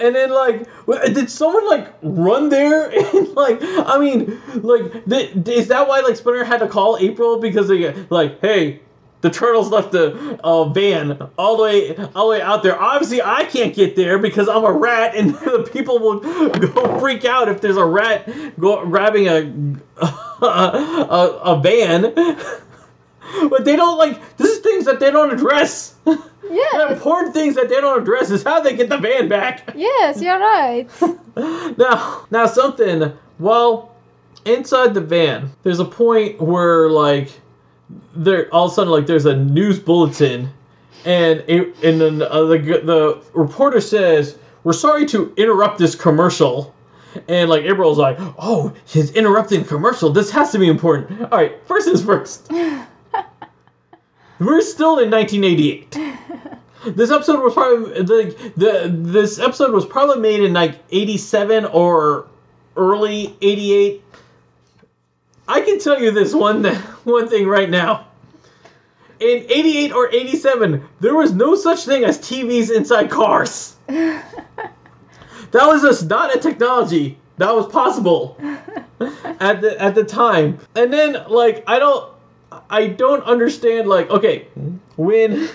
And then, like, did someone like run there? And like, I mean, like, th- is that why like Splinter had to call April because they like, hey, the turtles left the uh, van all the way all the way out there. Obviously, I can't get there because I'm a rat, and *laughs* the people will *laughs* go freak out if there's a rat go, grabbing a *laughs* a, a van. But they don't like. This is things that they don't address. The important things that they don't address is how they get the van back. yes, you're right. now, now something. Well, inside the van, there's a point where like there all of a sudden like there's a news bulletin, and it, and then uh, the the reporter says, "We're sorry to interrupt this commercial." And like April's like, "Oh, he's interrupting commercial. This has to be important." All right, first things first. We're still in 1988. This episode was probably the, the this episode was probably made in like 87 or early 88. I can tell you this one *laughs* one thing right now. In 88 or 87, there was no such thing as TVs inside cars. *laughs* That was just not a technology that was possible *laughs* at the at the time. And then like I don't I don't understand like okay, when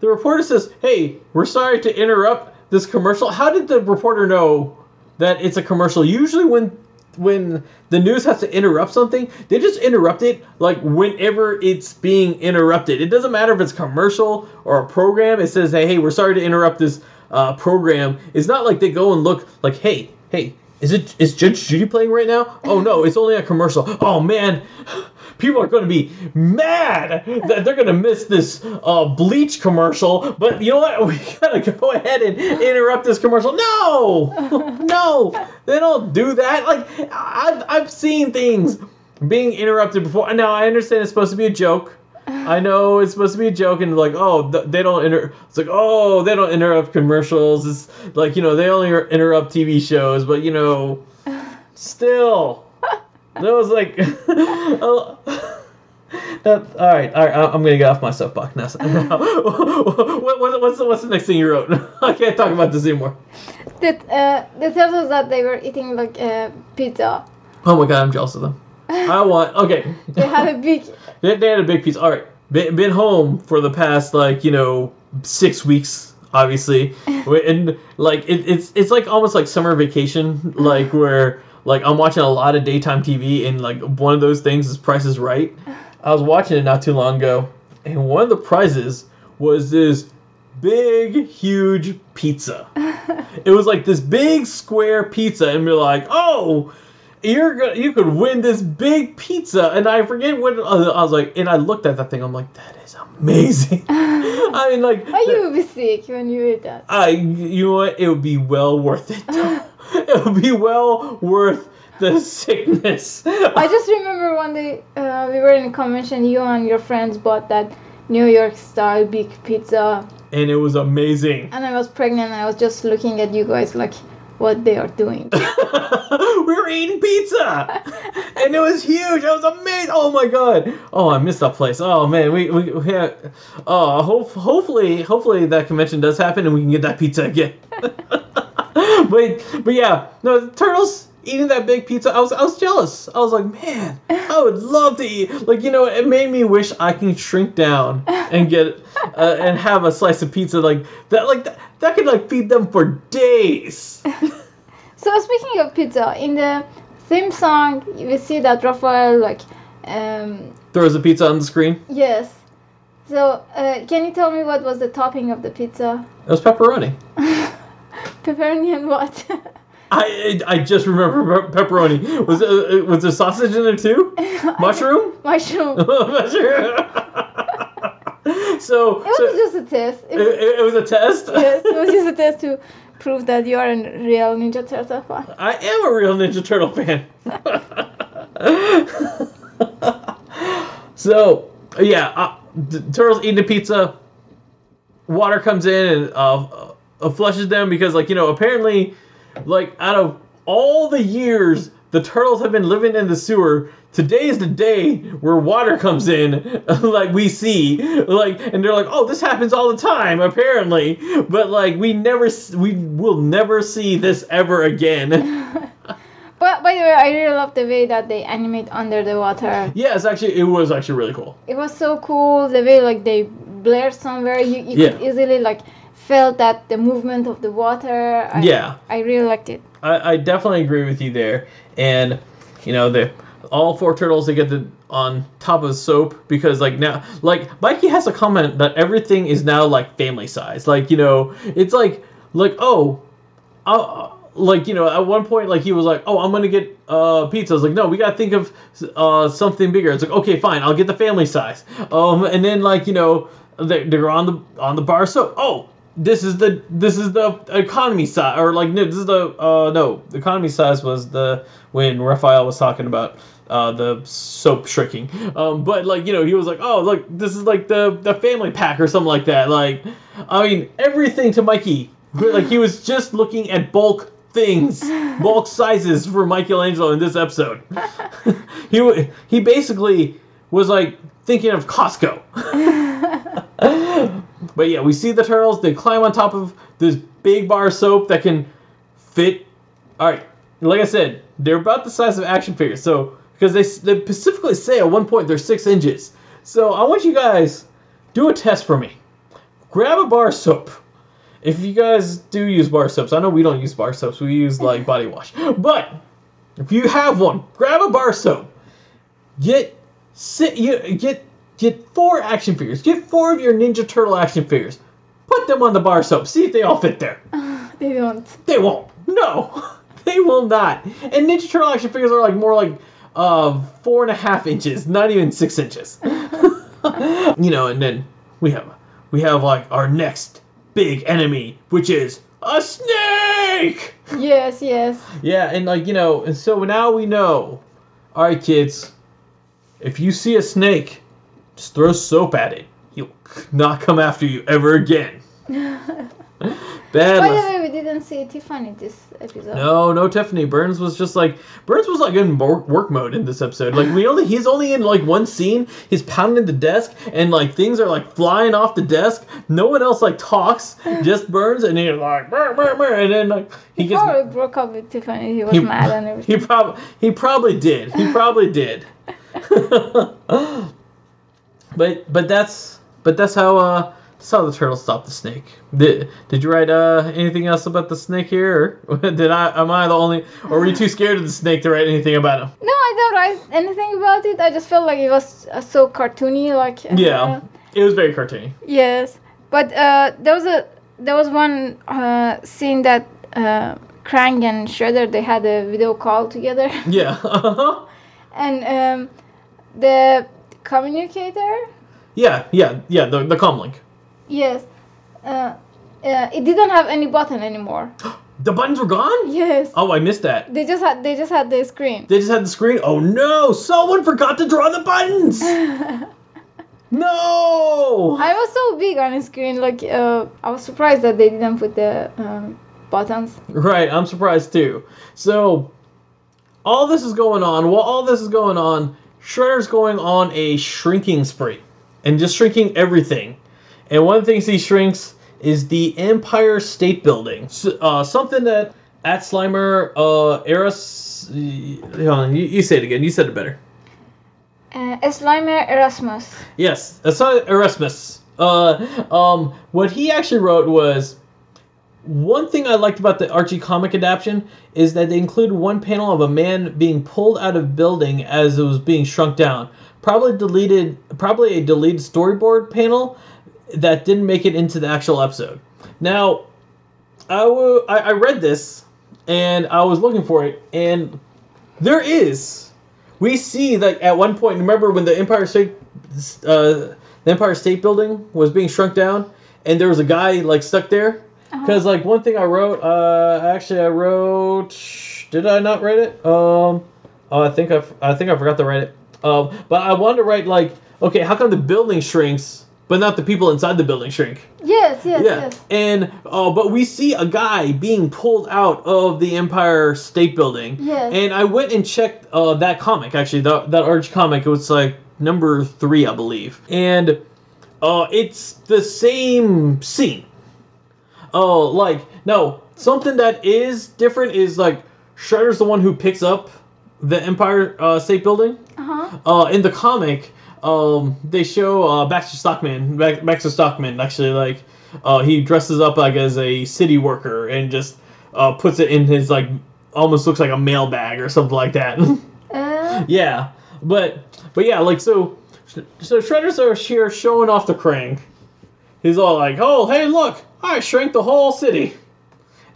the reporter says, "Hey, we're sorry to interrupt this commercial." How did the reporter know that it's a commercial? Usually when when the news has to interrupt something, they just interrupt it like whenever it's being interrupted. It doesn't matter if it's commercial or a program. It says, "Hey, hey, we're sorry to interrupt this uh, program." It's not like they go and look like, "Hey, hey, is it is Judge Judy playing right now? Oh no, it's only a commercial. Oh man, people are going to be mad that they're going to miss this uh, bleach commercial. But you know what? *laughs* We gotta go ahead and interrupt this commercial. No, *laughs* no, they don't do that. Like I've I've seen things being interrupted before. Now I understand it's supposed to be a joke. I know it's supposed to be a joke, and like, oh, th- they don't inter. It's like, oh, they don't interrupt commercials. It's like, you know, they only interrupt TV shows, but you know, still, that was like, *laughs* oh, that, all right, all right. I'm gonna get off my soapbox now. *laughs* what, what, what's the, what's the next thing you wrote? *laughs* I can't talk about this anymore. That uh, they told us that they were eating like uh, pizza. Oh my god, I'm jealous of them. I want. Okay, They had a big. They, they had a big piece. All right, been, been home for the past like you know six weeks, obviously, *laughs* and like it, it's it's like almost like summer vacation, uh-huh. like where like I'm watching a lot of daytime TV, and like one of those things is Price is Right. Uh-huh. I was watching it not too long ago, and one of the prizes was this big, huge pizza. *laughs* it was like this big square pizza, and we're like, oh you're gonna you could win this big pizza and i forget what uh, i was like and i looked at that thing i'm like that is amazing *laughs* i mean like Why you will be sick when you eat that? i you know what it would be well worth it *laughs* *laughs* it would be well worth the sickness I just remember one day uh, we were in a convention. You and your friends bought that New York style big pizza, and it was amazing and I was pregnant. and I was just looking at you guys like what they are doing. we *laughs* were eating pizza! *laughs* And it was huge. It was amazing. Oh my god. Oh i missed that place. Oh man. We we, we had, oh hope, hopefully hopefully that convention does happen and we can get that pizza again. *laughs* But but yeah. No turtles eating that big pizza i was i was jealous i was like man i would love to eat like you know it made me wish i can shrink down and get uh, and have a slice of pizza like that like that, that could like feed them for days *laughs* so speaking of pizza, in the theme song, we see that Raphael like, um, throws a pizza on the screen yes. So uh, can you tell me what was the topping of the pizza? it was pepperoni *laughs* Pepperoni and what? *laughs* I I just remember pepperoni. Was uh, was there sausage in there too? *laughs* Mushroom? *laughs* Mushroom. *laughs* Mushroom. so, It was so just a test. It it, was, it, was a test. yes, it was just a test to prove that you are a real Ninja Turtle fan. I am a real Ninja Turtle fan. so yeah, uh, turtles eating the pizza. Water comes in and uh, uh, flushes them because, like you know, apparently, like out of all the years the turtles have been living in the sewer, today is the day where water comes in, *laughs* like we see, like, and they're like, oh, this happens all the time, apparently, but like we never, we will never see this ever again. *laughs* But by the way, I really love the way that they animate under the water. Yeah, it's actually it was actually really cool. It was so cool the way like they blur somewhere. You, you could easily like felt that the movement of the water. I, Yeah. I really liked it. I, I definitely agree with you there. And you know, the all four turtles they get the on top of soap because like now like Mikey has a comment that everything is now like family size. Like, you know, it's like like oh uh, like you know at one point like he was like oh i'm gonna get uh pizza i was like no we gotta think of uh something bigger it's like okay fine i'll get the family size um and then like you know they, they're on the on the bar so oh this is the this is the economy size or like no this is the uh no economy size was the when raphael was talking about uh, the soap shrinking um but like you know he was like oh look this is like the the family pack or something like that like i mean everything to mikey like he was just looking at bulk things, *laughs* bulk sizes for Michelangelo in this episode. *laughs* he he basically was like thinking of Costco. *laughs* but yeah, we see the turtles. They climb on top of this big bar of soap that can fit. All right, like I said, they're about the size of action figures. So because they they specifically say at one point they're six inches. So I want you guys do a test for me. Grab a bar soap. If you guys do use bar soaps, I know we don't use bar soaps. We use *laughs* like body wash. But if you have one, grab a bar soap. Get sit you get get four action figures. Get four of your Ninja Turtle action figures. Put them on the bar soap. See if they all fit there. *laughs* They don't. They won't. No. *laughs* They will not. And Ninja Turtle action figures are like more like uh four and a half inches, not even six inches. *laughs* you know, and then we have we have like our next big enemy, which is a snake. Yes, yes. Yeah, and like you know, and so now we know. All right, kids. If you see a snake, just throw soap at it. He'll *laughs* not come after you ever again. *laughs* Bad. By the way, we didn't see Tiffany this episode. No, no Tiffany. Burns was just like Burns was like in work, mode in this episode. Like we only he's only in like one scene. He's pounding the desk and like things are like flying off the desk. No one else like talks. *laughs* Just Burns and he's like "Brr, brr, brr," and then like he He gets probably broke up with Tiffany. He was he, mad and everything. he probably he probably did. He probably did. But but that's but that's how uh that's how the turtle stopped the snake. Did did you write uh anything else about the snake here? Or *laughs* did I am I the only or were you too scared of the snake to write anything about him? No, I don't write anything about it. I just felt like it was uh, so cartoony, like. uh, Yeah. It was very cartoony. Yes, but uh, there was a there was one uh, scene that uh, Krang and Shredder they had a video call together, Yeah. *laughs* and um, the communicator, yeah, yeah, yeah, the the comlink. yes, uh, uh, it didn't have any button anymore. *gasps* The buttons were gone? Yes, Oh, I missed that. they just had they just had the screen. They just had the screen. Oh no, someone forgot to draw the buttons. *laughs* No! I was so big on the screen, like uh, I was surprised that they didn't put the um, buttons. Right, I'm surprised too. So, all this is going on. While all this is going on, Shredder's going on a shrinking spree and just shrinking everything. And one of the things he shrinks is the Empire State Building. S uh, something that at Slimer, uh. Hold on, you, you say it again. You said it better. Uh, Slimer Erasmus. Yes, Erasmus. Uh, um, what he actually wrote was one thing I liked about the Archie comic adaptation is that they included one panel of a man being pulled out of building as it was being shrunk down. Probably deleted, probably a deleted storyboard panel that didn't make it into the actual episode. Now, I wa- I I read this and I was looking for it, and there is. We see that at one point. Remember when the Empire State, uh, the Empire State Building was being shrunk down, and there was a guy like stuck there. Because like one thing I wrote, uh, actually I wrote. Did I not write it? Um, oh, I think I, I think I forgot to write it. Um, but I wanted to write like, okay, how come the building shrinks, but not the people inside the building shrink? Yes, yes, Yeah, yes. and uh, but we see a guy being pulled out of the Empire State Building. Yes. And I went and checked uh, that comic. Actually, that that Arch comic. It was like number three, I believe, and uh, it's the same scene. Oh, like no, something that is different is like Shredder's the one who picks up the Empire uh, State Building. Uh-huh. Uh, in the comic, um, they show uh, Baxter Stockman. Bax- Baxter Stockman actually like uh, he dresses up like as a city worker and just uh, puts it in his like almost looks like a mail bag or something like that. *laughs* Uh, yeah, but but yeah, like so so Shredder's are here showing off the Krang. He's all like, "Oh, hey, look, I shrank the whole city,"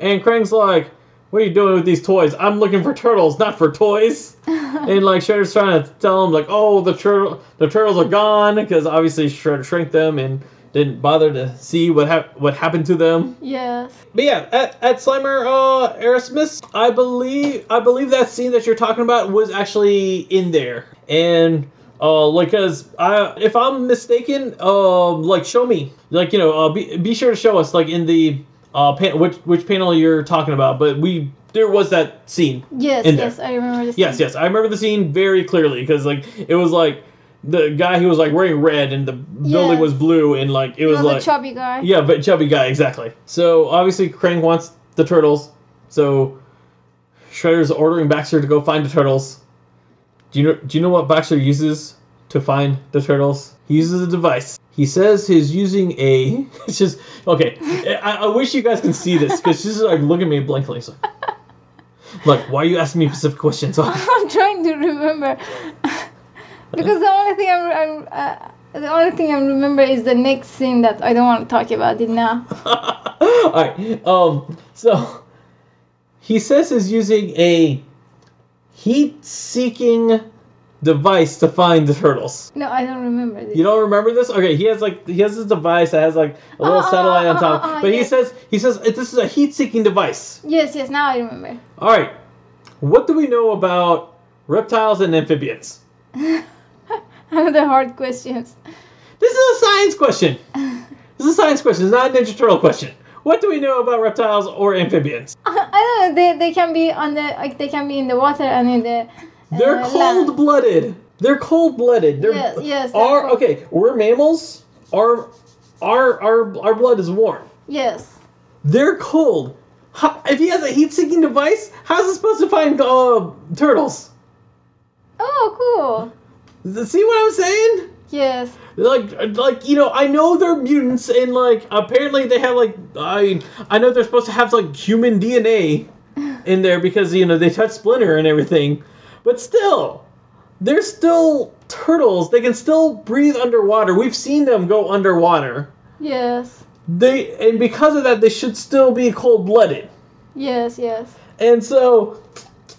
and Krang's like. What are you doing with these toys? I'm looking for turtles, not for toys *laughs* and like Shredder's trying to tell him like, oh, the turtle, the turtles are gone because obviously Shredder shrank them and didn't bother to see what hap- what happened to them. yes. But yeah, at, at Slimer uh, Erasmus, I believe I believe that scene that you're talking about was actually in there, and uh, like, cause I if I'm mistaken, um, like show me, like you know, uh, be be sure to show us like in the uh pan- which which panel you're talking about, but we there was that scene Yes, yes, I remember this. Yes, scene. yes, I remember the scene very clearly because like it was like the guy who was like wearing red and the building was blue and like it was like chubby guy. yeah, but chubby guy exactly. So obviously Krang wants the turtles, so Shredder's ordering Baxter to go find the turtles. Do you know? Do you know what Baxter uses to find the turtles? He uses a device. He says he's using a. *laughs* It's just okay. I, I wish you guys can see this because she's like looking at me blankly. So, like, why are you asking me specific questions? *laughs* I'm trying to remember *laughs* because the only thing I'm, I'm uh, the only thing I remember is the next scene that I don't want to talk about it now. All right. Um. So he says he's using a heat-seeking device to find the turtles. No, I don't remember this. You don't remember this? Okay, he has like he has this device that has like a little Oh, oh, satellite on oh, top. oh, oh, but he says he says this is a heat-seeking device. Yes, yes, now I remember. All right, what do we know about reptiles and amphibians? *laughs* the hard questions. This is a science question. This is a science question. It's not a Ninja Turtle question. What do we know about reptiles or amphibians? *laughs* I don't know. They, they can be on the like they can be in the water and in the. They're uh, cold-blooded. They're cold-blooded. They're Yes, yes, they're okay. We're mammals. Our our our our blood is warm. Yes. They're cold. How, if he has a heat-seeking device, how's it supposed to find uh, turtles? Oh, cool. See what I'm saying? Yes. Like, like you know, I know they're mutants, and like apparently they have like I I know they're supposed to have like human DNA *laughs* in there because you know they touch Splinter and everything, but still, they're still turtles. They can still breathe underwater. We've seen them go underwater. Yes. They and because of that, they should still be cold-blooded. Yes. Yes. And so,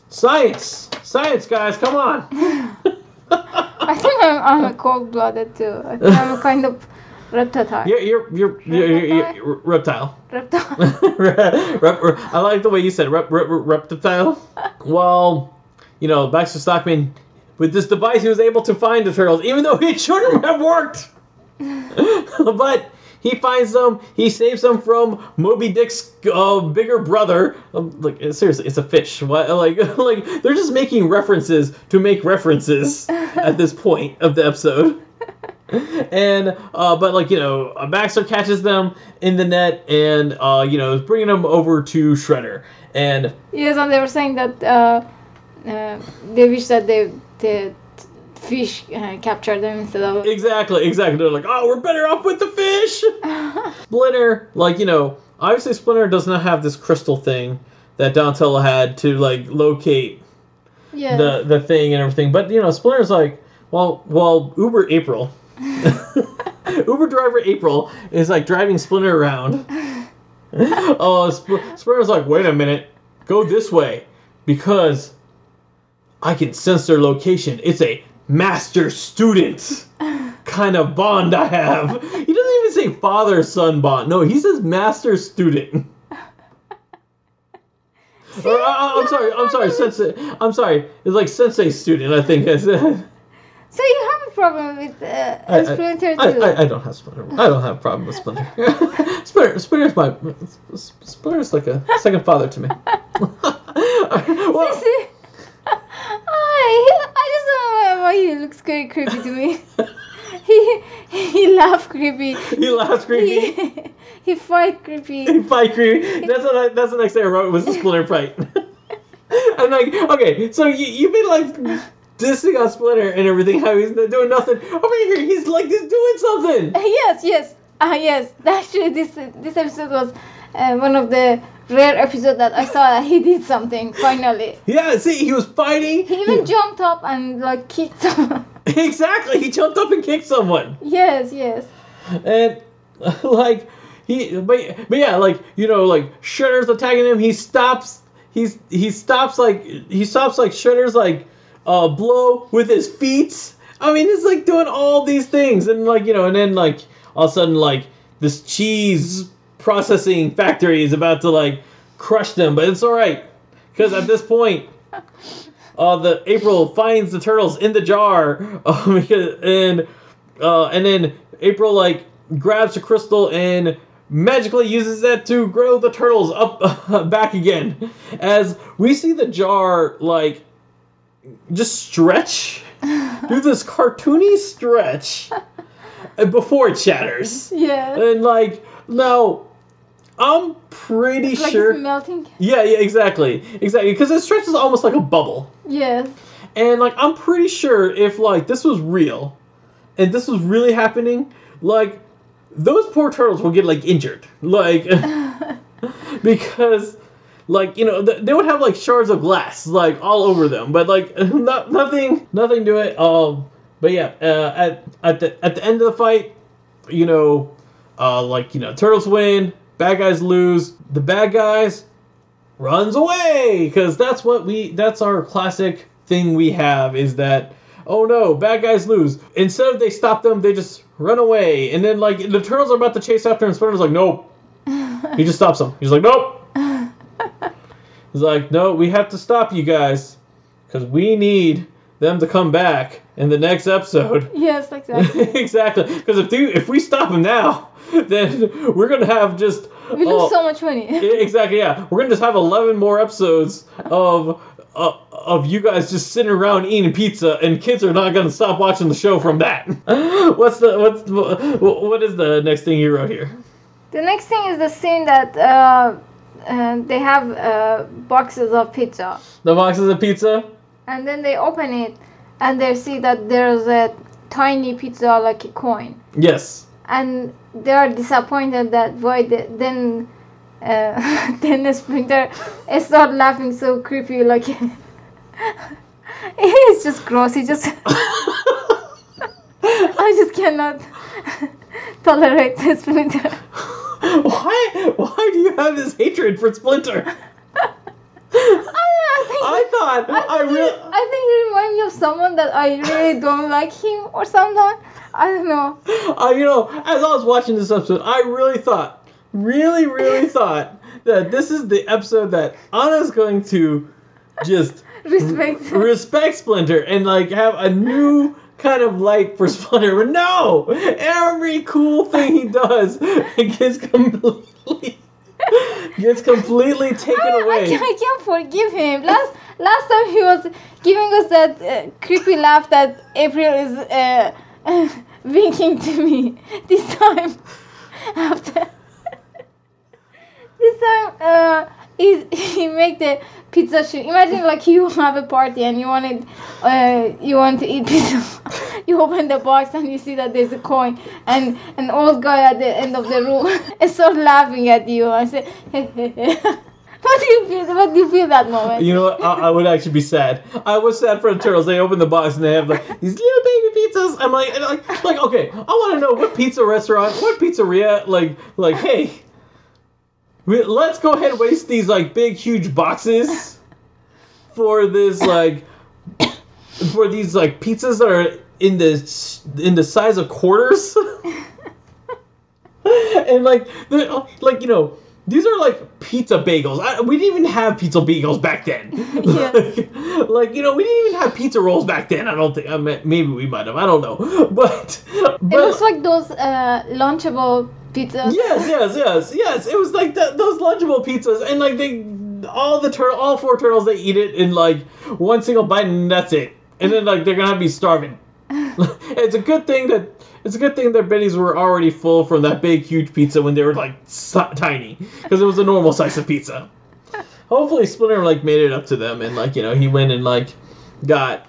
science, science, guys, come on. *laughs* I think I'm, I'm a cold-blooded too. I think I'm a kind of reptile. You're you're you're, you're, you're, you're reptile. Reptile. *laughs* rep, rep- I like the way you said rep, rep, reptile. *laughs* Well, you know, Baxter Stockman, with this device, he was able to find the turtles, even though it shouldn't have worked. *laughs* but he finds them. He saves them from Moby Dick's uh, bigger brother. Um, like seriously, it's a fish. What? *laughs* Like, *laughs* like they're just making references to make references *laughs* at this point of the episode and uh, but like you know, uh, Baxter catches them in the net, and uh, you know, is bringing them over to Shredder, and yes, and they were saying that uh, uh, they wish that they the fish uh, captured them instead of. exactly, exactly, they're like, oh, we're better off with the fish. *laughs* Splinter, like you know, obviously Splinter does not have this crystal thing that Donatello had to like locate yes. the the thing and everything, but you know, Splinter's like, well, well, Uber April. *laughs* Uber driver April is like driving Splinter around. *laughs* Oh, Sp- Splinter's like, wait a minute, go this way because I can sense their location. It's a master student kind of bond I have. He doesn't even say father son bond. No, he says master student. Or, uh, I'm sorry, I'm sorry, sensei. I'm sorry. It's like sensei student. I think. I said. So you have a problem with uh, I- Splinter I, too? I, I don't have Splinter. I don't have a problem with Splinter. *laughs* Splinter, Splinter's my Splinter's like a second father to me. *laughs* *laughs* well, See? *laughs* I, just don't know why he looks very creepy to me. *laughs* he he laugh creepy. *laughs* he laughs creepy. He, he fight creepy. He fight creepy. That's what I, that's the next thing I wrote was the Splinter fight. I'm like, okay, so you you've been like dissing on Splinter and everything. How he's not doing nothing over here. He's like he's doing something. yes, yes, ah, yes. Actually, this this episode was uh, one of the rare episode that I saw that he did something finally. Yeah, see, he was fighting. He even jumped up and like kicked someone. *laughs* exactly. He jumped up and kicked someone. yes, yes. and *laughs* like he but, but yeah like you know like shredder's attacking him he stops he's he stops like he stops like shredder's like uh blow with his feet i mean it's like doing all these things and like you know and then like all of a sudden like this cheese processing factory is about to like crush them but it's all right because at this point uh, the April finds the turtles in the jar, uh, because, *laughs* and uh, and then April like grabs the crystal and magically uses that to grow the turtles up *laughs* back again. As we see the jar like just stretch, *laughs* do this cartoony stretch uh, before it shatters, Yeah. and like now. I'm pretty like sure. it's melting. Yeah, yeah, exactly, exactly. Because it stretches almost like a bubble. Yes. And like I'm pretty sure if like this was real and this was really happening, like those poor turtles will get like injured. Like *laughs* *laughs* because like you know th- they would have like shards of glass like all over them, but like *laughs* not, nothing nothing to it. Um but yeah, uh, at at the at the end of the fight, you know, uh like you know, turtles win, bad guys lose. The bad guys runs away because that's what we that's our classic thing we have is that oh no bad guys lose. Instead of they stop them they just run away. And then like the turtles are about to chase after him splinter's like nope. He just stops them. He's like nope. *laughs* He's like no we have to stop you guys because we need them to come back in the next episode *laughs* Yes, exactly. *laughs* exactly because if, they- if we stop them now *laughs* then we're gonna have just We lose oh, so much money. exactly. Yeah, we're gonna just have eleven more episodes of uh, of you guys just sitting around eating pizza, and kids are not gonna stop watching the show from that. what's the what's the, what is the next thing you wrote here? The next thing is the scene that uh, uh, they have uh, boxes of pizza, The boxes of pizza. And then they open it, and they see that there's a tiny pizza like a coin, Yes. and they are disappointed that why the, then. Uh, *laughs* then the splinter start laughing so creepy like *laughs* it's just gross he just *laughs* I just cannot tolerate the splinter why why do you have this hatred for Splinter? I, I *laughs* thought I he- really. I think he reminds me of someone that I really don't like him or something. I don't know. Uh, you know, as I was watching this episode, I really thought, really, really *laughs* thought that this is the episode that Anna's going to just *laughs* Respect. respect Splinter and like have a new kind of light for Splinter. But no, every cool thing he does it gets completely gets completely taken I, I, away. can't, I can't forgive him. Last last time he was giving us that uh, creepy laugh that April is uh, *laughs* winking to me. *laughs* This time, *laughs* after this time, uh, he he make the pizza shoot. Imagine like you have a party and you wanted, uh, you want to eat pizza. *laughs* you open the box and you see that there's a coin and an old guy at the end of the room *laughs* start laughing at you. I say, *laughs* what do you feel? What do you feel that moment? You know? I, I would actually be sad. I was sad for the turtles. They open the box and they have like these little baby pizzas. I'm like, like, like okay, I want to know what pizza restaurant, what pizzeria, like, like, hey, let's go ahead and waste these like big, huge boxes for this like, for these like pizzas that are in the in the size of quarters, *laughs* and like, like you know. These are like pizza bagels. I, we didn't even have pizza bagels back then. *laughs* Yeah. *laughs* like, like, you know, we didn't even have pizza rolls back then. I don't think. I mean, maybe we might have. I don't know. But, but It looks like those uh, lunchable pizzas. yes, yes, yes, yes. It was like that, those lunchable pizzas, and like they, all the tur- all four turtles, they eat it in like one single bite, and that's it. And then like they're gonna be starving. *laughs* *laughs* it's a good thing that it's a good thing their bellies were already full from that big, huge pizza when they were like si- tiny, because it was a normal size of pizza. Hopefully, Splinter like made it up to them, and like you know he went and like got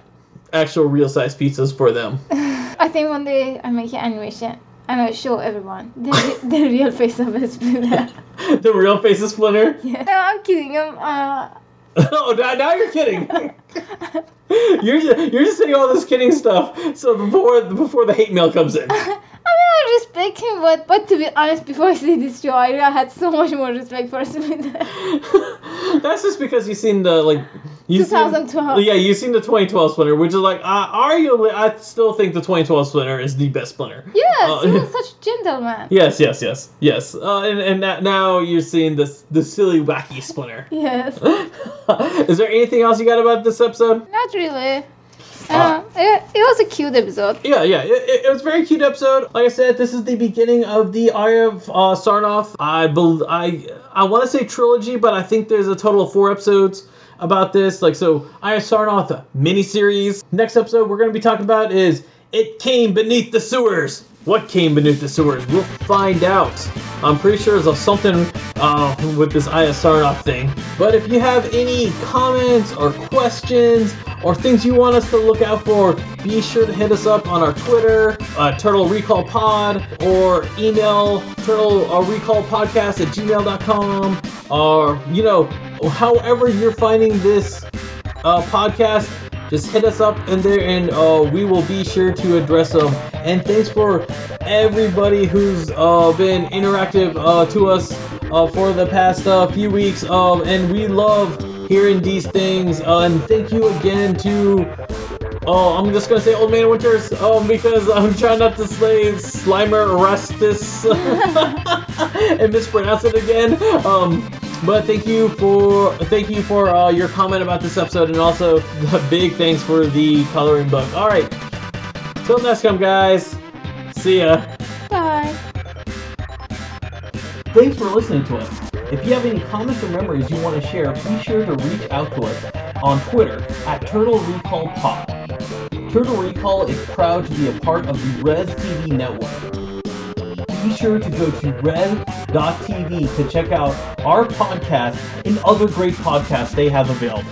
actual real size pizzas for them. *laughs* I think one day I make an animation and I show everyone the, *laughs* the real face of a splinter. *laughs* the real face of Splinter. yeah. No, I'm kidding. I'm, uh, *laughs* oh, now, now you're kidding. *laughs* you're just, you're just saying all this kidding stuff. So before before the hate mail comes in. *laughs* I mean, I respect him, but but to be honest, before I see this show, I really had so much more respect for Splinter. *laughs* That's just because you've seen the like you 2012. yeah, you've seen the 2012 Splinter, which is like uh, arguably I still think the 2012 Splinter is the best Splinter. yes, Uh, he was such a gentleman. Yes, yes, yes, yes. Uh, and and that, now you're seeing this the silly wacky Splinter. Yes, is there anything else you got about this episode? not really. Uh, it, it was a cute episode. Yeah, yeah, it, it, was a very cute episode. Like I said, this is the beginning of the Eye of uh, Sarnoth. I bel I I want to say trilogy, but I think there's a total of four episodes about this. Like so, Eye of Sarnoth miniseries. Next episode we're going to be talking about is It Came Beneath the Sewers. What came beneath the sewers? We'll find out. I'm pretty sure there's something uh, with this Aya thing. But if you have any comments or questions or things you want us to look out for, be sure to hit us up on our Twitter, uh, Turtle Recall Pod, or email Turtle uh, Recall Podcast at gmail.com, or, you know, however you're finding this uh, podcast, just hit us up in there and uh, we will be sure to address them. And thanks for everybody who's uh, been interactive uh, to us uh, for the past uh, few weeks, um, and we love hearing these things. Uh, and thank you again to. Oh, I'm just gonna say Old Man Winters, um, because I'm trying not to say Slimer Orestes *laughs* *laughs* and mispronounce it again. Um, but thank you for thank you for uh, your comment about this episode, and also the big thanks for the coloring book. All right, till next time, guys. See ya. Bye. Thanks for listening to us. If you have any comments or memories you want to share, be sure to reach out to us on Twitter at Turtle Recall Pod. Turtle Recall is proud to be a part of the Res TV network. Be sure to go to res.tv to check out our podcast and other great podcasts they have available.